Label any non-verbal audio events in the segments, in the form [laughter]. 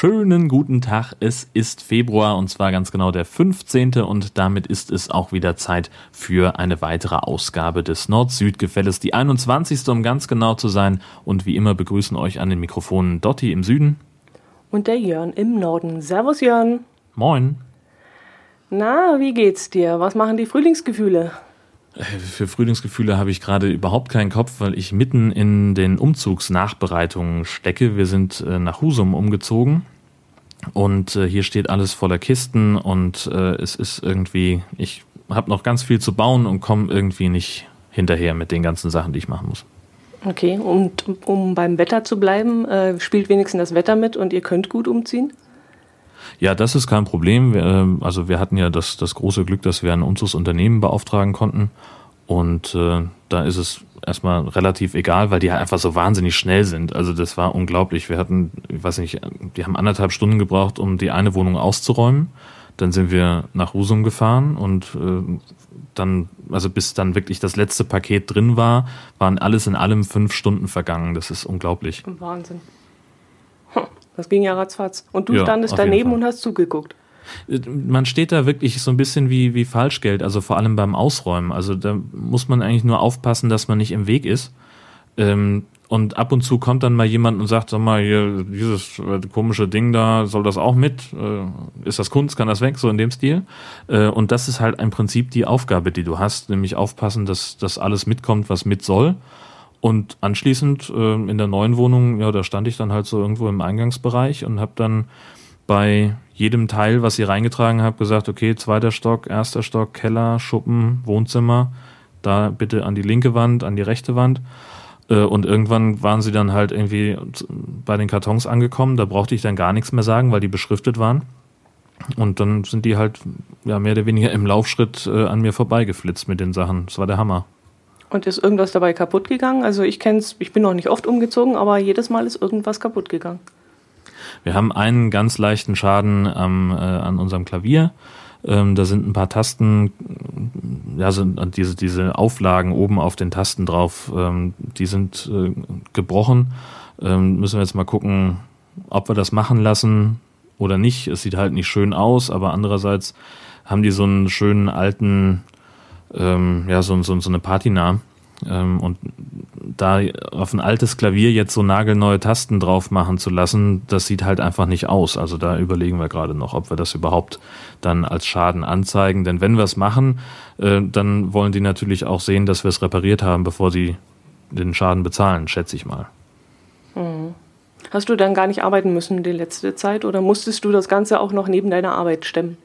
schönen guten Tag. Es ist Februar und zwar ganz genau der 15. und damit ist es auch wieder Zeit für eine weitere Ausgabe des Nord-Süd-Gefälles, die 21. um ganz genau zu sein. Und wie immer begrüßen euch an den Mikrofonen Dotti im Süden. Und der Jörn im Norden. Servus Jörn. Moin. Na, wie geht's dir? Was machen die Frühlingsgefühle? Für Frühlingsgefühle habe ich gerade überhaupt keinen Kopf, weil ich mitten in den Umzugsnachbereitungen stecke. Wir sind äh, nach Husum umgezogen und äh, hier steht alles voller Kisten und äh, es ist irgendwie, ich habe noch ganz viel zu bauen und komme irgendwie nicht hinterher mit den ganzen Sachen, die ich machen muss. Okay, und um beim Wetter zu bleiben, spielt wenigstens das Wetter mit und ihr könnt gut umziehen? Ja, das ist kein Problem. Ähm, also wir hatten ja das, das große Glück, dass wir ein Unternehmen beauftragen konnten. Und äh, da ist es erstmal relativ egal, weil die halt einfach so wahnsinnig schnell sind. Also das war unglaublich. Wir hatten, ich weiß nicht, die haben anderthalb Stunden gebraucht, um die eine Wohnung auszuräumen. Dann sind wir nach Husum gefahren und äh, dann, also bis dann wirklich das letzte Paket drin war, waren alles in allem fünf Stunden vergangen. Das ist unglaublich. Wahnsinn. Das ging ja ratzfatz. Und du ja, standest daneben und hast zugeguckt. Äh, man steht da wirklich so ein bisschen wie, wie Falschgeld, also vor allem beim Ausräumen. Also da muss man eigentlich nur aufpassen, dass man nicht im Weg ist. Ähm, und ab und zu kommt dann mal jemand und sagt, sag mal, hier, dieses äh, komische Ding da, soll das auch mit? Äh, ist das Kunst? Kann das weg? So in dem Stil. und das ist halt im Prinzip die Aufgabe, die du hast, nämlich aufpassen, dass das alles mitkommt, was mit soll. Und anschließend äh, in der neuen Wohnung, ja, da stand ich dann halt so irgendwo im Eingangsbereich und habe dann bei jedem Teil, was ihr reingetragen habt, gesagt, okay, zweiter Stock, erster Stock, Keller, Schuppen, Wohnzimmer, da bitte an die linke Wand, an die rechte Wand. Äh, und irgendwann waren sie dann halt irgendwie bei den Kartons angekommen, da brauchte ich dann gar nichts mehr sagen, weil die beschriftet waren. Und dann sind die halt ja mehr oder weniger im Laufschritt äh, an mir vorbeigeflitzt mit den Sachen. Das war der Hammer. Und ist irgendwas dabei kaputt gegangen? Also ich kenn's, ich bin noch nicht oft umgezogen, aber jedes Mal ist irgendwas kaputt gegangen. Wir haben einen ganz leichten Schaden ähm, äh, an unserem Klavier. Ähm, da sind ein paar Tasten, ja, sind diese, diese Auflagen oben auf den Tasten drauf, ähm, die sind äh, gebrochen. Ähm, müssen wir jetzt mal gucken, ob wir das machen lassen oder nicht. Es sieht halt nicht schön aus, aber andererseits haben die so einen schönen alten ähm, ja, so, so, so eine Patina. Ähm, und da auf ein altes Klavier jetzt so nagelneue Tasten drauf machen zu lassen, das sieht halt einfach nicht aus. Also da überlegen wir gerade noch, ob wir das überhaupt dann als Schaden anzeigen. Denn wenn wir es machen, äh, dann wollen die natürlich auch sehen, dass wir es repariert haben, bevor sie den Schaden bezahlen, schätze ich mal. Hm. Hast du dann gar nicht arbeiten müssen die letzte Zeit oder musstest du das Ganze auch noch neben deiner Arbeit stemmen?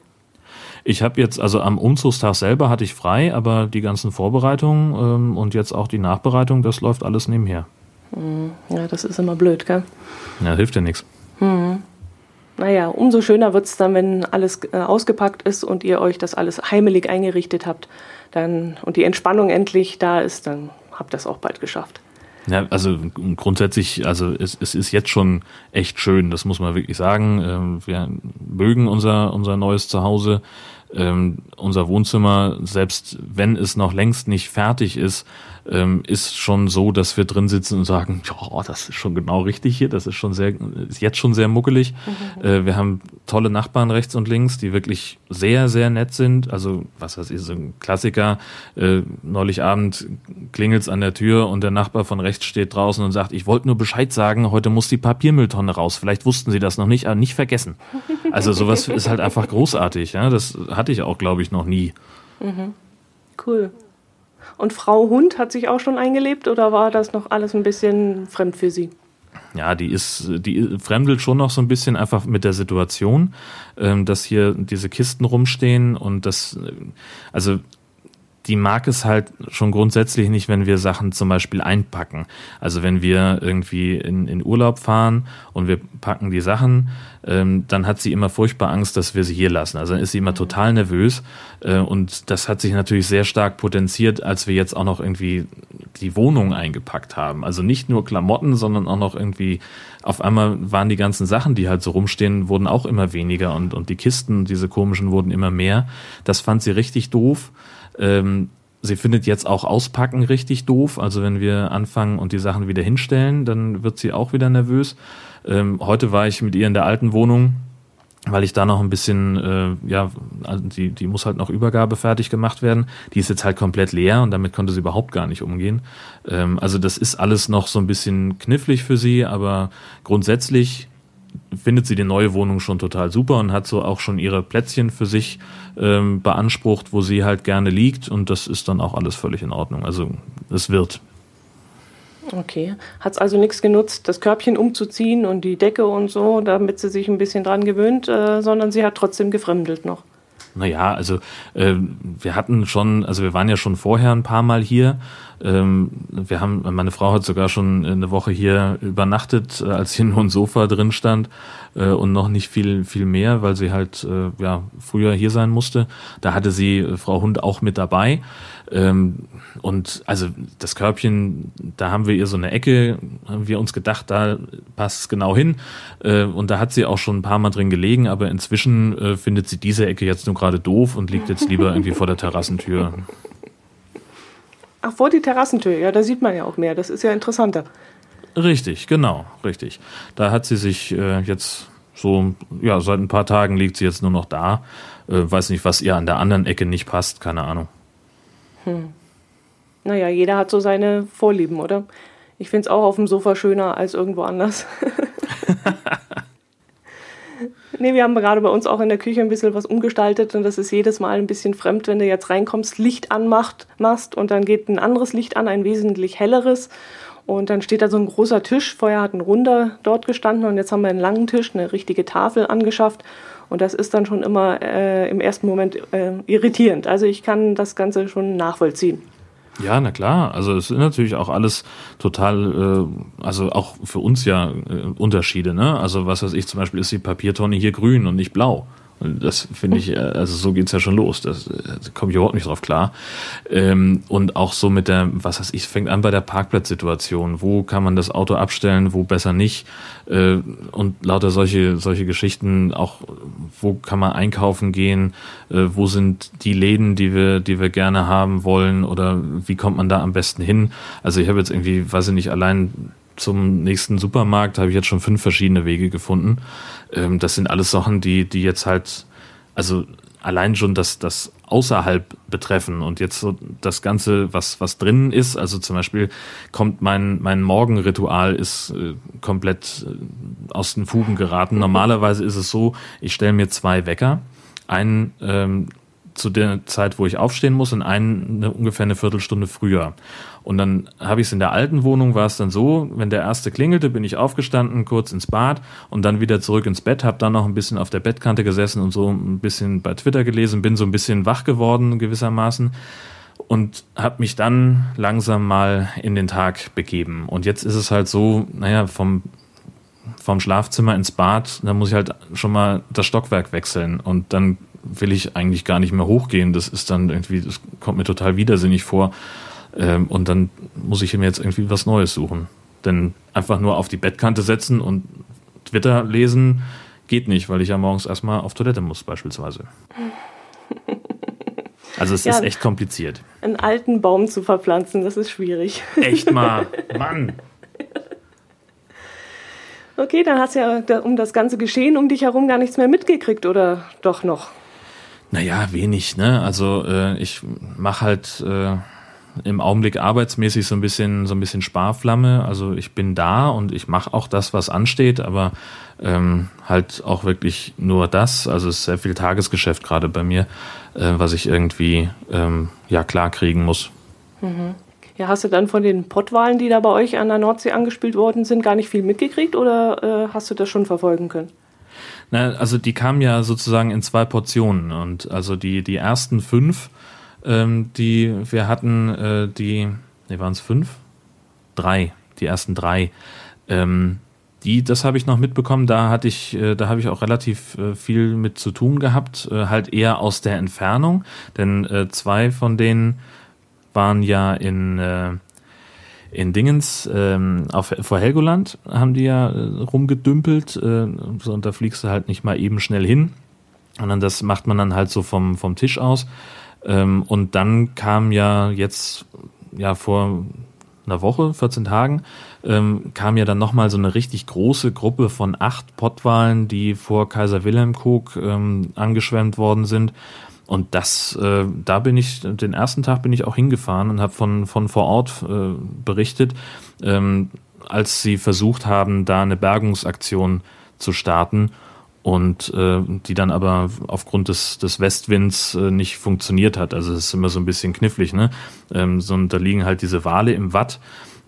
Ich habe jetzt, also am Umzugstag selber hatte ich frei, aber die ganzen Vorbereitungen ähm, und jetzt auch die Nachbereitung, das läuft alles nebenher. Hm, ja, das ist immer blöd, gell? Ja, hilft ja nichts. Hm. Naja, umso schöner wird es dann, wenn alles äh, ausgepackt ist und ihr euch das alles heimelig eingerichtet habt dann, und die Entspannung endlich da ist, dann habt ihr es auch bald geschafft. Ja, also grundsätzlich, also es, es ist jetzt schon echt schön, das muss man wirklich sagen. Ähm, wir mögen unser, unser neues Zuhause ähm, unser Wohnzimmer, selbst wenn es noch längst nicht fertig ist, ähm, ist schon so, dass wir drin sitzen und sagen, ja, das ist schon genau richtig hier, das ist schon sehr, ist jetzt schon sehr muckelig. Mhm. Äh, wir haben tolle Nachbarn rechts und links, die wirklich sehr, sehr nett sind. Also, was weiß ich, so ein Klassiker. Äh, neulich Abend klingelt's an der Tür und der Nachbar von rechts steht draußen und sagt, ich wollte nur Bescheid sagen, heute muss die Papiermülltonne raus. Vielleicht wussten Sie das noch nicht, aber nicht vergessen. Also sowas [laughs] ist halt einfach großartig. Ja? Das hatte ich auch, glaube ich, noch nie. Mhm. Cool. Und Frau Hund hat sich auch schon eingelebt oder war das noch alles ein bisschen fremd für sie? Ja, die ist, die fremdelt schon noch so ein bisschen einfach mit der Situation, ähm, dass hier diese Kisten rumstehen und das, also die mag es halt schon grundsätzlich nicht, wenn wir Sachen zum Beispiel einpacken. Also wenn wir irgendwie in, in Urlaub fahren und wir packen die Sachen, ähm, dann hat sie immer furchtbar Angst, dass wir sie hier lassen. Also dann ist sie immer total nervös äh, und das hat sich natürlich sehr stark potenziert, als wir jetzt auch noch irgendwie die Wohnung eingepackt haben. Also nicht nur Klamotten, sondern auch noch irgendwie auf einmal waren die ganzen Sachen, die halt so rumstehen, wurden auch immer weniger und, und die Kisten, diese komischen, wurden immer mehr. Das fand sie richtig doof. Ähm, sie findet jetzt auch Auspacken richtig doof. Also wenn wir anfangen und die Sachen wieder hinstellen, dann wird sie auch wieder nervös. Ähm, heute war ich mit ihr in der alten Wohnung, weil ich da noch ein bisschen, äh, ja, also die, die muss halt noch Übergabe fertig gemacht werden. Die ist jetzt halt komplett leer und damit konnte sie überhaupt gar nicht umgehen. Ähm, also das ist alles noch so ein bisschen knifflig für sie, aber grundsätzlich findet sie die neue Wohnung schon total super und hat so auch schon ihre Plätzchen für sich ähm, beansprucht, wo sie halt gerne liegt und das ist dann auch alles völlig in Ordnung. Also es wird. Okay. Hat es also nichts genutzt, das Körbchen umzuziehen und die Decke und so, damit sie sich ein bisschen dran gewöhnt, äh, sondern sie hat trotzdem gefremdelt noch. Naja, also äh, wir hatten schon, also wir waren ja schon vorher ein paar Mal hier. Ähm, wir haben, meine Frau hat sogar schon eine Woche hier übernachtet, äh, als hier nur ein Sofa drin stand äh, und noch nicht viel, viel mehr, weil sie halt äh, ja früher hier sein musste. Da hatte sie äh, Frau Hund auch mit dabei. Ähm, und also das Körbchen, da haben wir ihr so eine Ecke, haben wir uns gedacht, da passt es genau hin. Äh, und da hat sie auch schon ein paar Mal drin gelegen, aber inzwischen findet sie diese Ecke jetzt nur gerade doof und liegt jetzt lieber irgendwie vor der Terrassentür. [laughs] Ach, vor die Terrassentür, ja, da sieht man ja auch mehr. Das ist ja interessanter. Richtig, genau, richtig. Da hat sie sich äh, jetzt so, ja, seit ein paar Tagen liegt sie jetzt nur noch da. Äh, weiß nicht, was ihr an der anderen Ecke nicht passt, keine Ahnung. Hm. Naja, jeder hat so seine Vorlieben, oder? Ich finde es auch auf dem Sofa schöner als irgendwo anders. [laughs] [laughs] nee, wir haben gerade bei uns auch in der Küche ein bisschen was umgestaltet und das ist jedes Mal ein bisschen fremd, wenn du jetzt reinkommst, Licht anmacht, machst und dann geht ein anderes Licht an, ein wesentlich helleres. Und dann steht da so ein großer Tisch. Vorher hat ein runder dort gestanden und jetzt haben wir einen langen Tisch, eine richtige Tafel angeschafft. Und das ist dann schon immer äh, im ersten Moment äh, irritierend. Also ich kann das Ganze schon nachvollziehen. Ja, na klar. Also es sind natürlich auch alles total, äh, also auch für uns ja äh, Unterschiede. Ne? Also was weiß ich, zum Beispiel ist die Papiertonne hier grün und nicht blau. Das finde ich, äh, also so geht's ja schon los. Das, da komme ich überhaupt nicht drauf klar. Ähm, und auch so mit der, was heißt ich, fängt an bei der Parkplatzsituation. Wo kann man das Auto abstellen, wo besser nicht? Äh, und lauter solche, solche Geschichten, auch wo kann man einkaufen gehen? Äh, wo sind die Läden, die wir, die wir gerne haben wollen? Oder wie kommt man da am besten hin? Also ich habe jetzt irgendwie, weiß ich nicht, allein zum nächsten Supermarkt habe ich jetzt schon fünf verschiedene Wege gefunden. Ähm, das sind alles Sachen, die, die jetzt halt, also allein schon das, das außerhalb betreffen und jetzt so das Ganze, was, was drinnen ist, also zum Beispiel kommt mein, mein Morgenritual ist äh, komplett äh, aus den Fugen geraten. Normalerweise ist es so, ich stelle mir zwei Wecker, einen ähm, zu der Zeit, wo ich aufstehen muss, und einen eine, ungefähr eine Viertelstunde früher. Und dann habe ich es in der alten Wohnung, war es dann so, wenn der erste klingelte, bin ich aufgestanden, kurz ins Bad und dann wieder zurück ins Bett, habe dann noch ein bisschen auf der Bettkante gesessen und so ein bisschen bei Twitter gelesen, bin so ein bisschen wach geworden gewissermaßen und habe mich dann langsam mal in den Tag begeben. Und jetzt ist es halt so, naja, vom vom Schlafzimmer ins Bad, da muss ich halt schon mal das Stockwerk wechseln und dann will ich eigentlich gar nicht mehr hochgehen. Das ist dann irgendwie, das kommt mir total widersinnig vor. Ähm, und dann muss ich mir jetzt irgendwie was Neues suchen. Denn einfach nur auf die Bettkante setzen und Twitter lesen geht nicht, weil ich ja morgens erstmal auf Toilette muss, beispielsweise. [laughs] Also es ja, ist echt kompliziert. Einen alten Baum zu verpflanzen, das ist schwierig. Echt mal, [laughs] Mann. Okay, dann hast du ja um das ganze Geschehen um dich herum gar nichts mehr mitgekriegt, oder doch noch? Naja, wenig, ne? Also äh, ich mache halt äh, im Augenblick arbeitsmäßig so ein bisschen so ein bisschen Sparflamme. Also ich bin da und ich mache auch das, was ansteht, aber ähm, halt auch wirklich nur das. Also es ist sehr viel Tagesgeschäft gerade bei mir, äh, was ich irgendwie ähm, ja klar kriegen muss. Mhm. Ja, hast du dann von den Pottwahlen, die da bei euch an der Nordsee angespielt worden sind, gar nicht viel mitgekriegt oder äh, hast du das schon verfolgen können? Na, also die kamen ja sozusagen in zwei Portionen und also die, die ersten fünf, ähm, die wir hatten, äh, die, ne, waren es fünf? Drei, die ersten drei. Ähm, die, das habe ich noch mitbekommen, da hatte ich, äh, da habe ich auch relativ äh, viel mit zu tun gehabt, äh, halt eher aus der Entfernung, denn äh, zwei von denen waren ja in äh, in Dingens ähm, auf, vor Helgoland haben die ja äh, rumgedümpelt äh, so, und da fliegst du halt nicht mal eben schnell hin, sondern das macht man dann halt so vom, vom Tisch aus. Ähm, und dann kam ja jetzt, ja vor einer Woche, 14 Tagen, ähm, kam ja dann nochmal so eine richtig große Gruppe von acht Pottwalen, die vor Kaiser Wilhelm Kog ähm, angeschwemmt worden sind. Und das, äh, da bin ich, den ersten Tag bin ich auch hingefahren und habe von, von vor Ort äh, berichtet, ähm, als sie versucht haben, da eine Bergungsaktion zu starten und äh, die dann aber aufgrund des, des Westwinds äh, nicht funktioniert hat. Also es ist immer so ein bisschen knifflig, ne? Ähm, so, da liegen halt diese Wale im Watt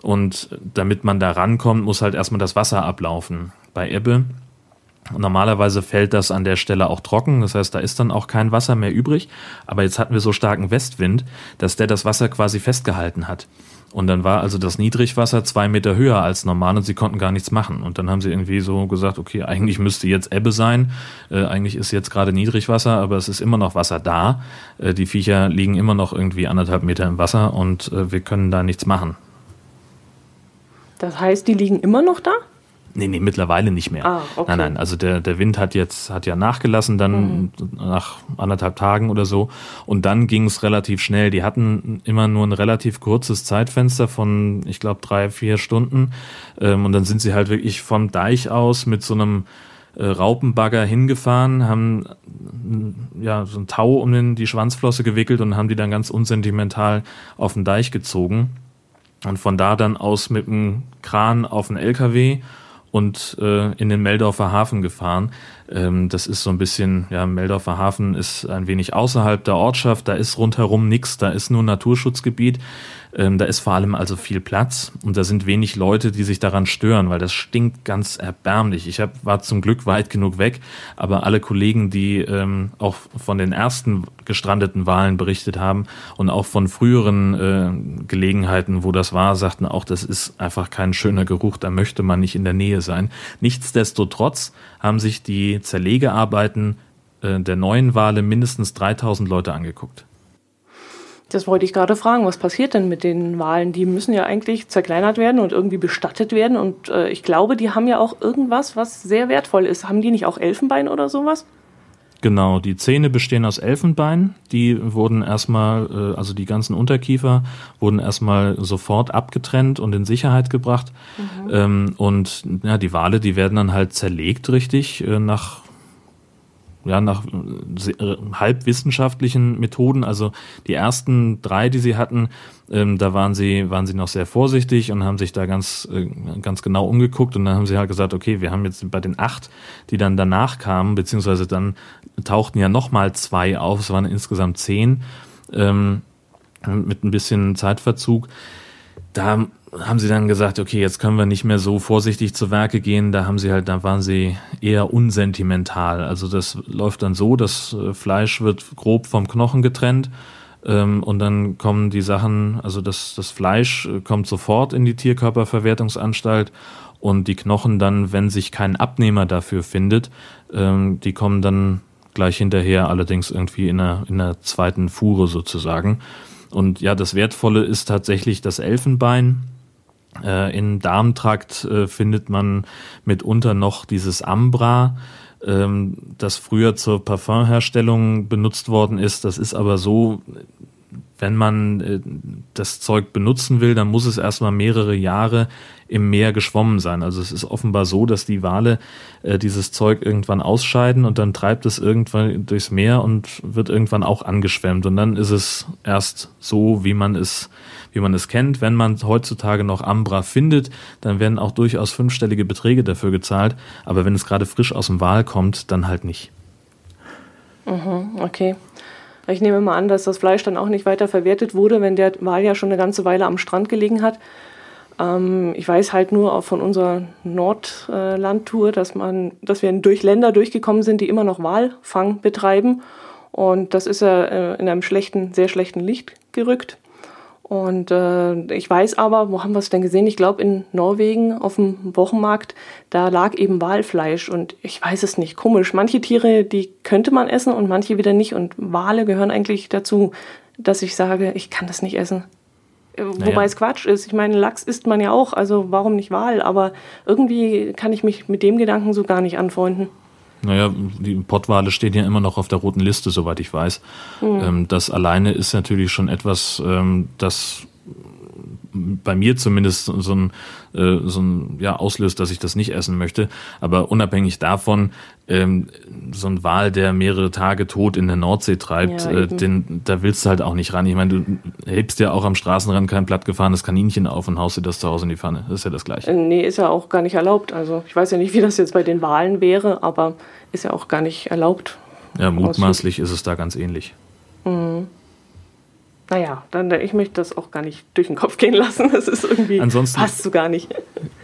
und damit man da rankommt, muss halt erstmal das Wasser ablaufen. Bei Ebbe Normalerweise fällt das an der Stelle auch trocken, das heißt, da ist dann auch kein Wasser mehr übrig. Aber jetzt hatten wir so starken Westwind, dass der das Wasser quasi festgehalten hat. Und dann war also das Niedrigwasser zwei Meter höher als normal und sie konnten gar nichts machen. Und dann haben sie irgendwie so gesagt, okay, eigentlich müsste jetzt Ebbe sein, äh, eigentlich ist jetzt gerade Niedrigwasser, aber es ist immer noch Wasser da. Äh, die Viecher liegen immer noch irgendwie anderthalb Meter im Wasser und äh, wir können da nichts machen. Das heißt, die liegen immer noch da? Nee, nee, mittlerweile nicht mehr. Ah, okay. Nein, nein, also der, der Wind hat jetzt, hat ja nachgelassen, dann mhm. nach anderthalb Tagen oder so. Und dann ging es relativ schnell. Die hatten immer nur ein relativ kurzes Zeitfenster von, ich glaube, drei, vier Stunden. Ähm, und dann sind sie halt wirklich vom Deich aus mit so einem äh, Raupenbagger hingefahren, haben ja so ein Tau um den, die Schwanzflosse gewickelt und haben die dann ganz unsentimental auf den Deich gezogen. Und von da dann aus mit dem Kran auf den LKW und äh, in den Meldorfer Hafen gefahren. Ähm, das ist so ein bisschen, ja, Meldorfer Hafen ist ein wenig außerhalb der Ortschaft, da ist rundherum nichts, da ist nur Naturschutzgebiet. Ähm, da ist vor allem also viel Platz und da sind wenig Leute, die sich daran stören, weil das stinkt ganz erbärmlich. Ich hab, war zum Glück weit genug weg, aber alle Kollegen, die ähm, auch von den ersten gestrandeten Wahlen berichtet haben und auch von früheren äh, Gelegenheiten, wo das war, sagten auch, das ist einfach kein schöner Geruch, da möchte man nicht in der Nähe sein. Nichtsdestotrotz haben sich die Zerlegearbeiten äh, der neuen Wale mindestens 3000 Leute angeguckt. Das wollte ich gerade fragen. Was passiert denn mit den Walen? Die müssen ja eigentlich zerkleinert werden und irgendwie bestattet werden. Und äh, ich glaube, die haben ja auch irgendwas, was sehr wertvoll ist. Haben die nicht auch Elfenbein oder sowas? Genau, die Zähne bestehen aus Elfenbein. Die wurden erstmal, äh, also die ganzen Unterkiefer wurden erstmal sofort abgetrennt und in Sicherheit gebracht. Mhm. Ähm, und ja, die Wale, die werden dann halt zerlegt, richtig, äh, nach ja, nach äh, halbwissenschaftlichen Methoden. Also die ersten drei, die sie hatten, ähm, da waren sie, waren sie noch sehr vorsichtig und haben sich da ganz, äh, ganz genau umgeguckt und dann haben sie halt gesagt, okay, wir haben jetzt bei den acht, die dann danach kamen, beziehungsweise dann tauchten ja nochmal zwei auf, es waren insgesamt zehn, ähm, mit ein bisschen Zeitverzug. Da haben sie dann gesagt, okay, jetzt können wir nicht mehr so vorsichtig zu Werke gehen. Da haben sie halt, da waren sie eher unsentimental. Also das läuft dann so, das äh, Fleisch wird grob vom Knochen getrennt ähm, und dann kommen die Sachen, also das, das Fleisch äh, kommt sofort in die Tierkörperverwertungsanstalt und die Knochen dann, wenn sich kein Abnehmer dafür findet, ähm, die kommen dann gleich hinterher, allerdings irgendwie in einer, in einer zweiten Fuhre sozusagen. Und ja, das Wertvolle ist tatsächlich das Elfenbein äh, Im Darmtrakt äh, findet man mitunter noch dieses Ambra, ähm, das früher zur Parfumherstellung benutzt worden ist. Das ist aber so, wenn man äh, das Zeug benutzen will, dann muss es erstmal mehrere Jahre im Meer geschwommen sein. Also es ist offenbar so, dass die Wale äh, dieses Zeug irgendwann ausscheiden und dann treibt es irgendwann durchs Meer und wird irgendwann auch angeschwemmt. Und dann ist es erst so, wie man es wie man es kennt. Wenn man heutzutage noch Ambra findet, dann werden auch durchaus fünfstellige Beträge dafür gezahlt. Aber wenn es gerade frisch aus dem Wal kommt, dann halt nicht. Mhm, okay. Ich nehme mal an, dass das Fleisch dann auch nicht weiter verwertet wurde, wenn der Wal ja schon eine ganze Weile am Strand gelegen hat. Ähm, ich weiß halt nur auch von unserer Nordlandtour, dass man, dass wir durch Länder durchgekommen sind, die immer noch Walfang betreiben. Und das ist ja äh, in einem schlechten, sehr schlechten Licht gerückt. Und äh, ich weiß aber, wo haben wir es denn gesehen? Ich glaube in Norwegen auf dem Wochenmarkt, da lag eben Walfleisch und ich weiß es nicht, komisch. Manche Tiere, die könnte man essen und manche wieder nicht und Wale gehören eigentlich dazu, dass ich sage, ich kann das nicht essen. Äh, naja. Wobei es Quatsch ist. Ich meine, Lachs isst man ja auch, also warum nicht Wal? Aber irgendwie kann ich mich mit dem Gedanken so gar nicht anfreunden. Naja, die Pottwale stehen ja immer noch auf der roten Liste, soweit ich weiß. Mhm. Ähm, das alleine ist natürlich schon etwas, ähm, das bei mir zumindest so ein, äh, so ein ja, auslöst, dass ich das nicht essen möchte. Aber unabhängig davon, ähm, so ein Wal, der mehrere Tage tot in der Nordsee treibt, ja, äh, den, da willst du halt auch nicht ran. Ich meine, du hebst ja auch am Straßenrand kein plattgefahrenes Kaninchen auf und haust dir das zu Hause in die Pfanne. Das ist ja das Gleiche. Äh, nee, ist ja auch gar nicht erlaubt. Also ich weiß ja nicht, wie das jetzt bei den Walen wäre, aber ist ja auch gar nicht erlaubt. Ja, mutmaßlich ist es da ganz ähnlich. Mhm. Naja, dann ich möchte das auch gar nicht durch den Kopf gehen lassen. [laughs] Das ist irgendwie Ansonsten, passt so gar nicht.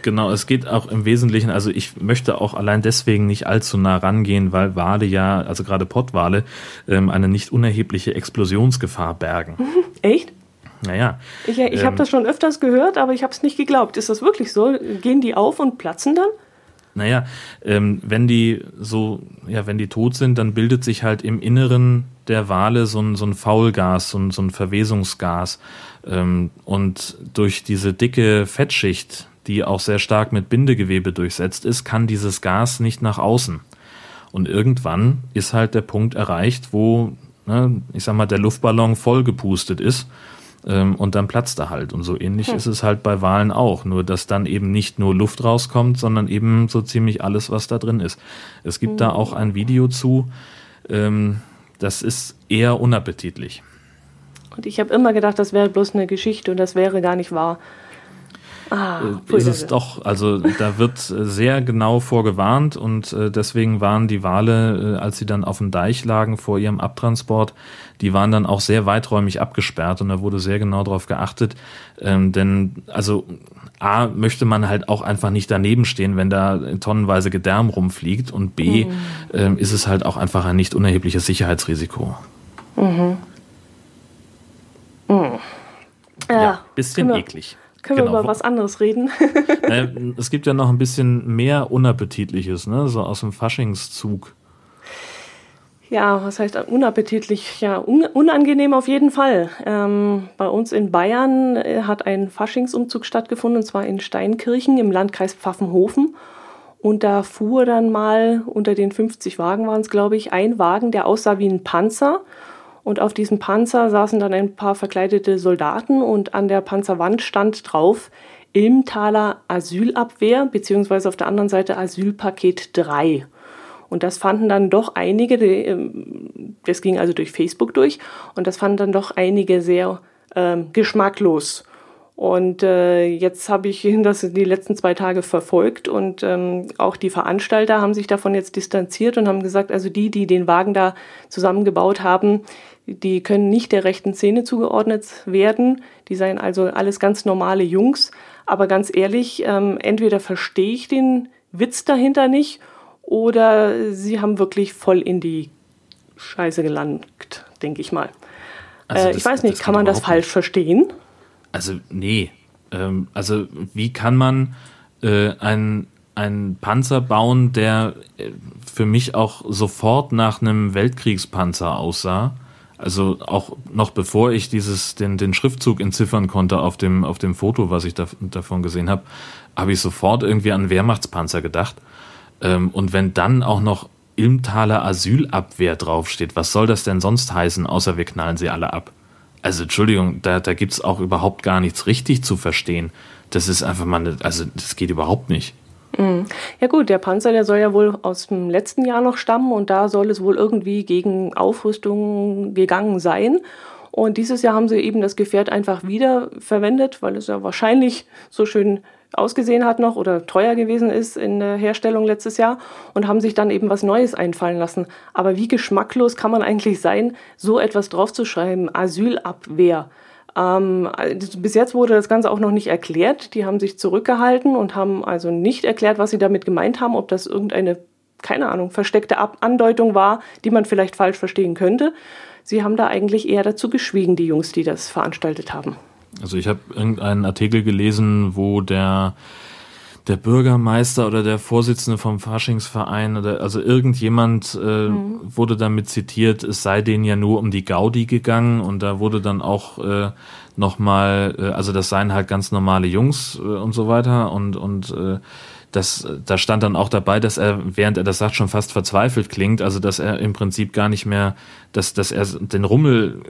Genau, es geht auch im Wesentlichen, also ich möchte auch allein deswegen nicht allzu nah rangehen, weil Wale ja, also gerade Pottwale, ähm, eine nicht unerhebliche Explosionsgefahr bergen. [laughs] Echt? Naja. Ich, ich ähm, habe das schon öfters gehört, aber ich habe es nicht geglaubt. Ist das wirklich so? Gehen die auf und platzen dann? Naja, ähm, wenn die so, ja, wenn die tot sind, dann bildet sich halt im Inneren der Wale so ein, so ein Faulgas, so ein, so ein Verwesungsgas. Ähm, und durch diese dicke Fettschicht, die auch sehr stark mit Bindegewebe durchsetzt ist, kann dieses Gas nicht nach außen. Und irgendwann ist halt der Punkt erreicht, wo, ne, ich sag mal, der Luftballon vollgepustet ist ähm, und dann platzt er halt. Und so ähnlich hm. ist es halt bei Wahlen auch. Nur, dass dann eben nicht nur Luft rauskommt, sondern eben so ziemlich alles, was da drin ist. Es gibt hm. da auch ein Video zu, ähm, das ist eher unappetitlich. Und ich habe immer gedacht, das wäre bloß eine Geschichte und das wäre gar nicht wahr. Ah, äh, ist es doch, also da wird sehr genau vorgewarnt und äh, deswegen waren die Wale, äh, als sie dann auf dem Deich lagen vor ihrem Abtransport, die waren dann auch sehr weiträumig abgesperrt und da wurde sehr genau darauf geachtet, ähm, denn also A, möchte man halt auch einfach nicht daneben stehen, wenn da tonnenweise Gedärm rumfliegt und B, mhm. ähm, ist es halt auch einfach ein nicht unerhebliches Sicherheitsrisiko. Mhm. Mhm. Ja, bisschen eklig. Können genau. wir über was anderes reden? [laughs] es gibt ja noch ein bisschen mehr Unappetitliches, ne? so aus dem Faschingszug. Ja, was heißt unappetitlich? Ja, un unangenehm auf jeden Fall. Ähm, bei uns in Bayern äh, hat ein Faschingsumzug stattgefunden, und zwar in Steinkirchen im Landkreis Pfaffenhofen. Und da fuhr dann mal unter den 50 Wagen waren es, glaube ich, ein Wagen, der aussah wie ein Panzer. Und auf diesem Panzer saßen dann ein paar verkleidete Soldaten und an der Panzerwand stand drauf Ilmtaler Asylabwehr beziehungsweise auf der anderen Seite Asylpaket 3. Und das fanden dann doch einige, ähm, das ging also durch Facebook durch, und das fanden dann doch einige sehr ähm, geschmacklos. Und äh, jetzt habe ich das die letzten zwei Tage verfolgt und ähm, auch die Veranstalter haben sich davon jetzt distanziert und haben gesagt, also die, die den Wagen da zusammengebaut haben, die können nicht der rechten Szene zugeordnet werden. Die seien also alles ganz normale Jungs. Aber ganz ehrlich, ähm, entweder verstehe ich den Witz dahinter nicht oder sie haben wirklich voll in die Scheiße gelangt, denke ich mal. Also äh, ich weiß nicht, kann man das falsch nicht. verstehen? Also nee. Ähm, also wie kann man äh, einen einen Panzer bauen, der äh, für mich auch sofort nach einem Weltkriegspanzer aussah? Also auch noch bevor ich dieses, den, den Schriftzug entziffern konnte auf dem, auf dem Foto, was ich da, davon gesehen habe, habe ich sofort irgendwie an Wehrmachtspanzer gedacht. Ähm, und wenn dann auch noch Ilmtaler Asylabwehr draufsteht, was soll das denn sonst heißen, außer wir knallen sie alle ab? Also Entschuldigung, da, da gibt's auch überhaupt gar nichts richtig zu verstehen. Das ist einfach mal, also das geht überhaupt nicht. Mhm. Ja gut, der Panzer, der soll ja wohl aus dem letzten Jahr noch stammen und da soll es wohl irgendwie gegen Aufrüstung gegangen sein. Und dieses Jahr haben sie eben das Gefährt einfach wieder verwendet, weil es ja wahrscheinlich so schön ausgesehen hat noch oder teuer gewesen ist in der Herstellung letztes Jahr und haben sich dann eben was Neues einfallen lassen. Aber wie geschmacklos kann man eigentlich sein, so etwas draufzuschreiben? Asylabwehr. Ähm, also bis jetzt wurde das Ganze auch noch nicht erklärt. Die haben sich zurückgehalten und haben also nicht erklärt, was sie damit gemeint haben, ob das irgendeine, keine Ahnung, versteckte Andeutung war, die man vielleicht falsch verstehen könnte. Sie haben da eigentlich eher dazu geschwiegen, die Jungs, die das veranstaltet haben. Also ich habe irgendeinen Artikel gelesen, wo der der Bürgermeister oder der Vorsitzende vom Faschingsverein oder also irgendjemand äh, mhm. wurde damit zitiert, es sei denen ja nur um die Gaudi gegangen und da wurde dann auch äh, nochmal, äh, also das seien halt ganz normale Jungs äh, und so weiter und und äh, das, da stand dann auch dabei, dass er, während er das sagt, schon fast verzweifelt klingt. Also dass er im Prinzip gar nicht mehr, dass, dass er den Rummel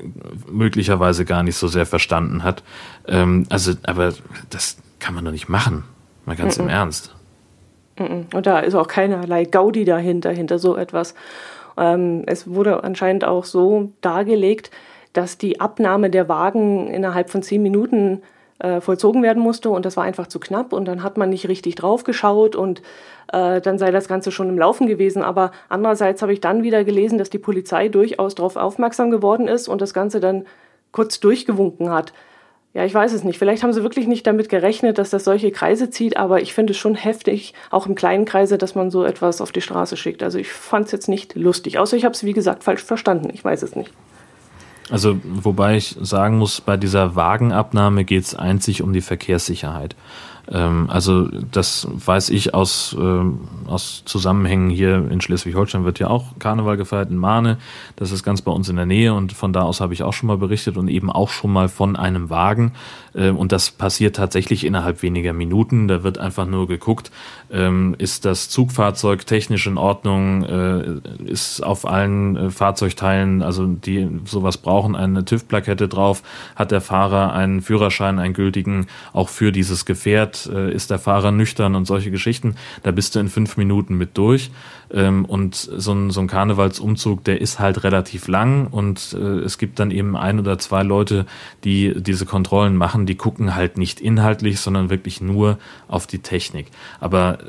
möglicherweise gar nicht so sehr verstanden hat. Ähm, also, aber das kann man doch nicht machen. Mal ganz mm -mm. im Ernst. Und da ist auch keinerlei Gaudi dahinter, hinter so etwas. Ähm, es wurde anscheinend auch so dargelegt, dass die Abnahme der Wagen innerhalb von zehn Minuten äh, vollzogen werden musste und das war einfach zu knapp und dann hat man nicht richtig drauf geschaut und äh, dann sei das Ganze schon im Laufen gewesen. Aber andererseits habe ich dann wieder gelesen, dass die Polizei durchaus darauf aufmerksam geworden ist und das Ganze dann kurz durchgewunken hat. Ja, ich weiß es nicht. Vielleicht haben sie wirklich nicht damit gerechnet, dass das solche Kreise zieht, aber ich finde es schon heftig, auch im kleinen Kreise, dass man so etwas auf die Straße schickt. Also ich fand es jetzt nicht lustig, außer ich habe es, wie gesagt, falsch verstanden. Ich weiß es nicht. Also, wobei ich sagen muss, bei dieser Wagenabnahme geht es einzig um die Verkehrssicherheit. Ähm, also das weiß ich aus, ähm, aus Zusammenhängen hier in Schleswig-Holstein wird ja auch Karneval gefeiert in Mahne. Das ist ganz bei uns in der Nähe und von da aus habe ich auch schon mal berichtet und eben auch schon mal von einem Wagen. Äh, und das passiert tatsächlich innerhalb weniger Minuten. Da wird einfach nur geguckt, ähm, ist das Zugfahrzeug technisch in Ordnung, äh, ist auf allen äh, Fahrzeugteilen, also die sowas brauchen, eine TÜV-Plakette drauf, hat der Fahrer einen Führerschein, einen gültigen, auch für dieses Gefährt äh, ist der Fahrer nüchtern und solche Geschichten. Da bist du in fünf Minuten mit durch. Ähm, und so ein, so ein Karnevalsumzug, der ist halt relativ lang und es gibt dann eben ein oder zwei Leute, die diese Kontrollen machen, die gucken halt nicht inhaltlich, sondern wirklich nur auf die Technik. Aber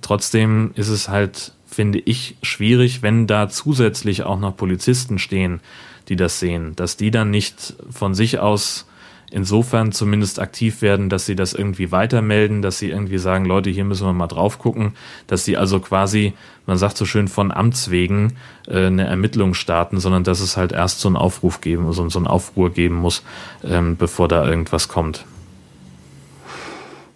trotzdem ist es halt, finde ich, schwierig, wenn da zusätzlich auch noch Polizisten stehen, die das sehen, dass die dann nicht von sich aus insofern zumindest aktiv werden, dass sie das irgendwie weitermelden, dass sie irgendwie sagen, Leute, hier müssen wir mal drauf gucken, dass sie also quasi, man sagt so schön, von Amts wegen äh, eine Ermittlung starten, sondern dass es halt erst so einen Aufruf geben, so, so einen Aufruhr geben muss, ähm, bevor da irgendwas kommt.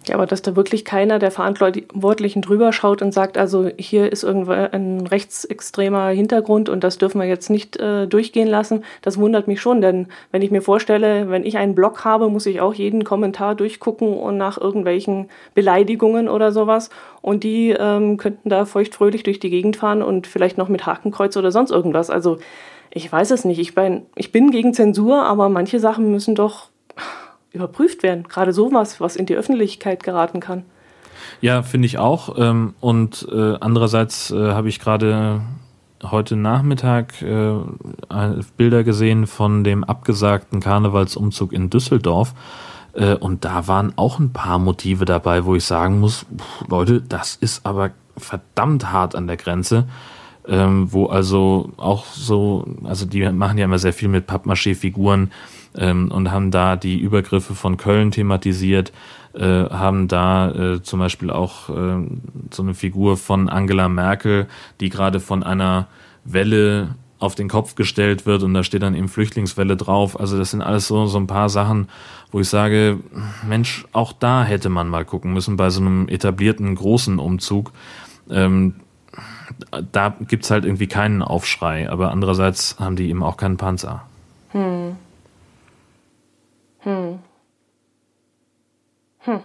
Ja, aber dass da wirklich keiner der Verantwortlichen drüber schaut und sagt, also hier ist irgendwo ein rechtsextremer Hintergrund und das dürfen wir jetzt nicht äh, durchgehen lassen, das wundert mich schon. Denn wenn ich mir vorstelle, wenn ich einen Blog habe, muss ich auch jeden Kommentar durchgucken und nach irgendwelchen Beleidigungen oder sowas. Und die ähm, könnten da feuchtfröhlich durch die Gegend fahren und vielleicht noch mit Hakenkreuz oder sonst irgendwas. Also ich weiß es nicht. Ich bin, ich bin gegen Zensur, aber manche Sachen müssen doch überprüft werden. Gerade sowas, was in die Öffentlichkeit geraten kann. Ja, finde ich auch. Ähm, und äh, andererseits äh, habe ich gerade heute Nachmittag äh, Bilder gesehen von dem abgesagten Karnevalsumzug in Düsseldorf. Und da waren auch ein paar Motive dabei, wo ich sagen muss, Leute, das ist aber verdammt hart an der Grenze. Ähm, wo also auch so, also die machen ja immer sehr viel mit Pappmaché-Figuren, ähm, und haben da die Übergriffe von Köln thematisiert, äh, haben da äh, zum Beispiel auch äh, so eine Figur von Angela Merkel, die gerade von einer Welle auf den Kopf gestellt wird und da steht dann eben Flüchtlingswelle drauf. Also das sind alles so, so ein paar Sachen, wo ich sage, Mensch, auch da hätte man mal gucken müssen bei so einem etablierten großen Umzug. Ähm, da gibt's halt irgendwie keinen Aufschrei, aber andererseits haben die eben auch keinen Panzer. Hm. Hm.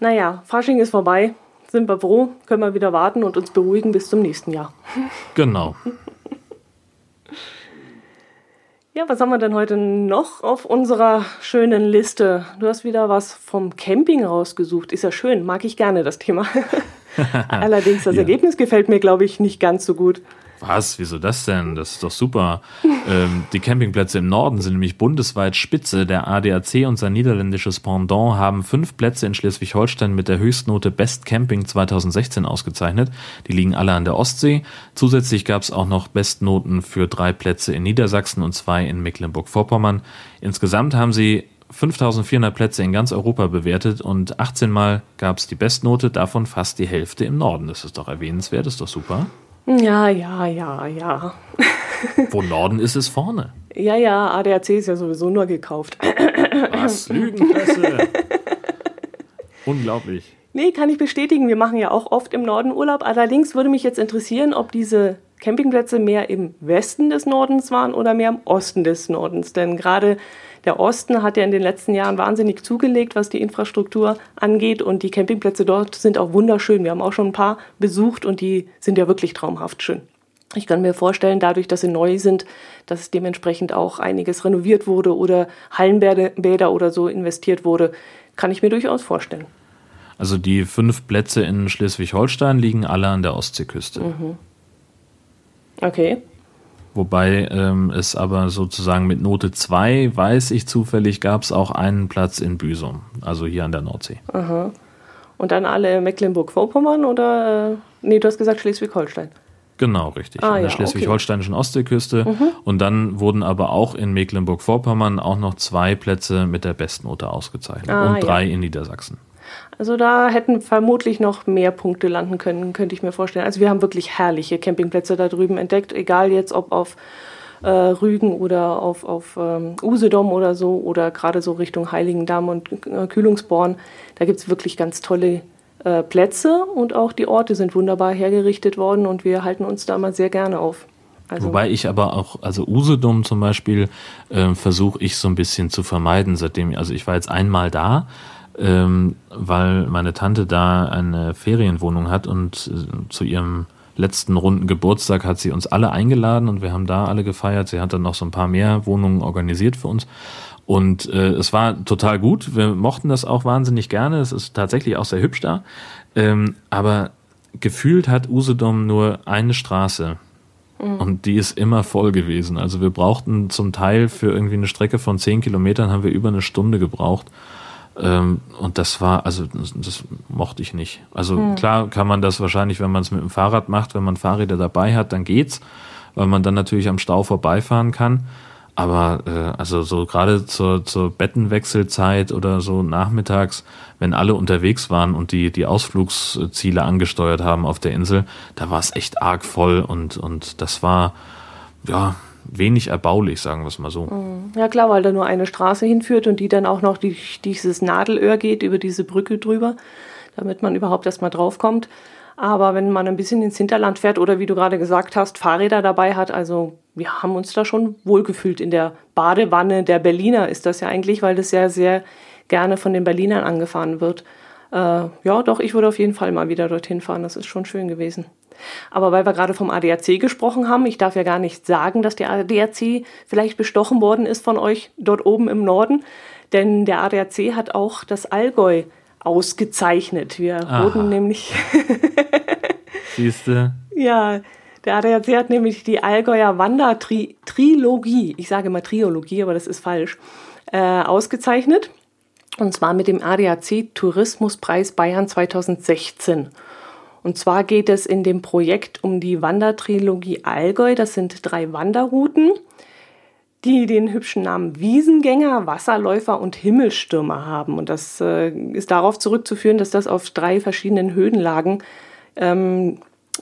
Naja, Fasching ist vorbei. Sind wir froh, können wir wieder warten und uns beruhigen bis zum nächsten Jahr. [laughs] Genau. Ja, was haben wir denn heute noch auf unserer schönen Liste? Du hast wieder was vom Camping rausgesucht. Ist ja schön, mag ich gerne das Thema. [laughs] Allerdings, das ja. Ergebnis gefällt mir, glaube ich, nicht ganz so gut. Was? Wieso das denn? Das ist doch super. ähm, die Campingplätze im Norden sind nämlich bundesweit Spitze. Der ADAC und sein niederländisches Pendant haben fünf Plätze in Schleswig-Holstein mit der Höchstnote Best Camping 2016 ausgezeichnet. Die liegen alle an der Ostsee. Zusätzlich gab es auch noch Bestnoten für drei Plätze in Niedersachsen und zwei in Mecklenburg-Vorpommern. Insgesamt haben sie 5400 Plätze in ganz Europa bewertet und 18 Mal gab es die Bestnote, davon fast die Hälfte im Norden. Das ist doch erwähnenswert, ist doch super. Ja, ja, ja, ja. [laughs] Wo Norden ist es vorne. Ja, ja, ADAC ist ja sowieso nur gekauft. [clears throat] Was? Lügenpresse. [laughs] Unglaublich. Nee, kann ich bestätigen. Wir machen ja auch oft im Norden Urlaub. Allerdings würde mich jetzt interessieren, ob diese Campingplätze mehr im Westen des Nordens waren oder mehr im Osten des Nordens. Denn gerade der Osten hat ja in den letzten Jahren wahnsinnig zugelegt, was die Infrastruktur angeht. Und die Campingplätze dort sind auch wunderschön. Wir haben auch schon ein paar besucht und die sind ja wirklich traumhaft schön. Ich kann mir vorstellen, dadurch, dass sie neu sind, dass dementsprechend auch einiges renoviert wurde oder Hallenbäder oder so investiert wurde, kann ich mir durchaus vorstellen. Also die fünf Plätze in Schleswig-Holstein liegen alle an der Ostseeküste. Mhm. Okay. Wobei ähm, es aber sozusagen mit Note 2, weiß ich zufällig, gab es auch einen Platz in Büsum, also hier an der Nordsee. Aha. Und dann alle Mecklenburg-Vorpommern oder, äh, nee, du hast gesagt Schleswig-Holstein. Genau, richtig. Ah, an der ja, schleswig-holsteinischen okay. Ostseeküste. Mhm. Und dann wurden aber auch in Mecklenburg-Vorpommern auch noch zwei Plätze mit der Bestnote ausgezeichnet ah, und drei ja. in Niedersachsen. Also da hätten vermutlich noch mehr Punkte landen können, könnte ich mir vorstellen. Also wir haben wirklich herrliche Campingplätze da drüben entdeckt, egal jetzt ob auf äh, Rügen oder auf, auf ähm, Usedom oder so oder gerade so Richtung Heiligendamm und äh, Kühlungsborn. Da gibt es wirklich ganz tolle äh, Plätze und auch die Orte sind wunderbar hergerichtet worden und wir halten uns da mal sehr gerne auf. Also Wobei ich aber auch, also Usedom zum Beispiel, äh, versuche ich so ein bisschen zu vermeiden, seitdem, also ich war jetzt einmal da, ähm, weil meine Tante da eine Ferienwohnung hat und äh, zu ihrem letzten runden Geburtstag hat sie uns alle eingeladen und wir haben da alle gefeiert. Sie hat dann noch so ein paar mehr Wohnungen organisiert für uns. Und äh, es war total gut. Wir mochten das auch wahnsinnig gerne. Es ist tatsächlich auch sehr hübsch da. Ähm, aber gefühlt hat Usedom nur eine Straße. Mhm. Und die ist immer voll gewesen. Also wir brauchten zum Teil für irgendwie eine Strecke von zehn Kilometern haben wir über eine Stunde gebraucht. Ähm, und das war, also das, das mochte ich nicht. Also mhm. klar kann man das wahrscheinlich, wenn man es mit dem Fahrrad macht, wenn man Fahrräder dabei hat, dann geht's, weil man dann natürlich am Stau vorbeifahren kann. Aber äh, also so gerade zur, zur Bettenwechselzeit oder so nachmittags, wenn alle unterwegs waren und die, die Ausflugsziele angesteuert haben auf der Insel, da war es echt arg voll und, und das war ja wenig erbaulich, sagen wir es mal so. Mhm. Ja klar, weil da nur eine Straße hinführt und die dann auch noch durch dieses Nadelöhr geht, über diese Brücke drüber, damit man überhaupt erstmal draufkommt. Aber wenn man ein bisschen ins Hinterland fährt oder wie du gerade gesagt hast, Fahrräder dabei hat, also wir haben uns da schon wohlgefühlt. In der Badewanne der Berliner ist das ja eigentlich, weil das ja sehr gerne von den Berlinern angefahren wird. Äh, ja, doch, ich würde auf jeden Fall mal wieder dorthin fahren. Das ist schon schön gewesen. Aber weil wir gerade vom ADAC gesprochen haben, ich darf ja gar nicht sagen, dass der ADAC vielleicht bestochen worden ist von euch dort oben im Norden. Denn der ADAC hat auch das Allgäu ausgezeichnet. Wir Aha. wurden nämlich. [laughs] Siehste? Ja, der ADAC hat nämlich die Allgäuer Wandertrilogie, ich sage immer Triologie, aber das ist falsch, äh, ausgezeichnet. Und zwar mit dem ADAC Tourismuspreis Bayern 2016. Und zwar geht es in dem Projekt um die Wandertrilogie Allgäu. Das sind drei Wanderrouten die den hübschen Namen Wiesengänger, Wasserläufer und Himmelstürmer haben. Und das äh, ist darauf zurückzuführen, dass das auf drei verschiedenen Höhenlagen ähm,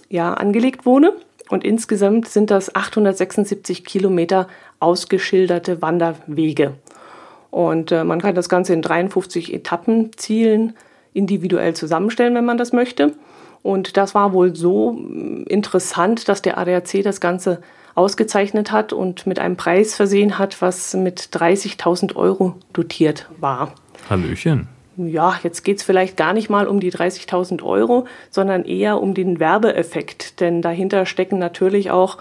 ja, angelegt wurde. Und insgesamt sind das 876 Kilometer ausgeschilderte Wanderwege. Und äh, man kann das Ganze in 53 Etappenzielen individuell zusammenstellen, wenn man das möchte. Und das war wohl so äh, interessant, dass der ADAC das Ganze ausgezeichnet hat und mit einem Preis versehen hat, was mit 30.000 Euro dotiert war. Hallöchen. Ja, jetzt geht es vielleicht gar nicht mal um die 30.000 Euro, sondern eher um den Werbeeffekt. Denn dahinter stecken natürlich auch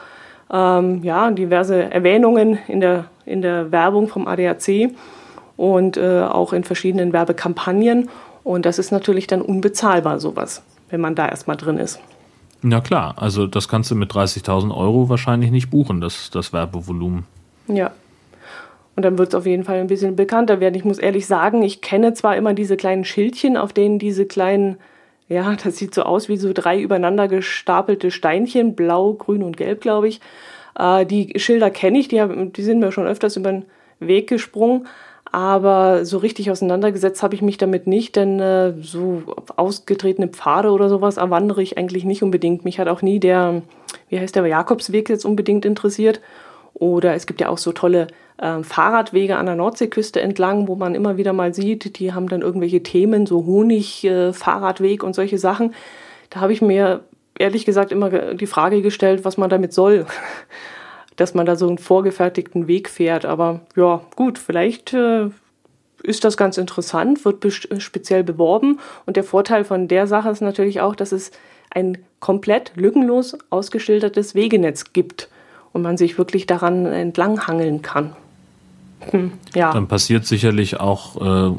ähm, ja, diverse Erwähnungen in der, in der Werbung vom ADAC und äh, auch in verschiedenen Werbekampagnen. Und das ist natürlich dann unbezahlbar, sowas, wenn man da erstmal drin ist. Na klar, also das kannst du mit 30.000 Euro wahrscheinlich nicht buchen, das, das Werbevolumen. Ja. Und dann wird es auf jeden Fall ein bisschen bekannter werden. Ich muss ehrlich sagen, ich kenne zwar immer diese kleinen Schildchen, auf denen diese kleinen, ja, [laughs] das sieht so aus wie so drei übereinander gestapelte Steinchen, blau, grün und gelb, glaube ich. Äh, die Schilder kenne ich, die, hab, die sind mir schon öfters über den Weg gesprungen. Aber so richtig auseinandergesetzt habe ich mich damit nicht, denn äh, so ausgetretene Pfade oder sowas erwandere ich eigentlich nicht unbedingt. Mich hat auch nie der, wie heißt der Jakobsweg jetzt unbedingt interessiert. Oder es gibt ja auch so tolle äh, Fahrradwege an der Nordseeküste entlang, wo man immer wieder mal sieht, die haben dann irgendwelche Themen, so Honig, äh, Fahrradweg und solche Sachen. Da habe ich mir ehrlich gesagt immer die Frage gestellt, was man damit soll. Dass man da so einen vorgefertigten Weg fährt. Aber ja, gut, vielleicht äh, ist das ganz interessant, wird speziell beworben. Und der Vorteil von der Sache ist natürlich auch, dass es ein komplett lückenlos ausgeschildertes Wegenetz gibt und man sich wirklich daran entlanghangeln kann. Hm, ja. Dann passiert sicherlich auch äh,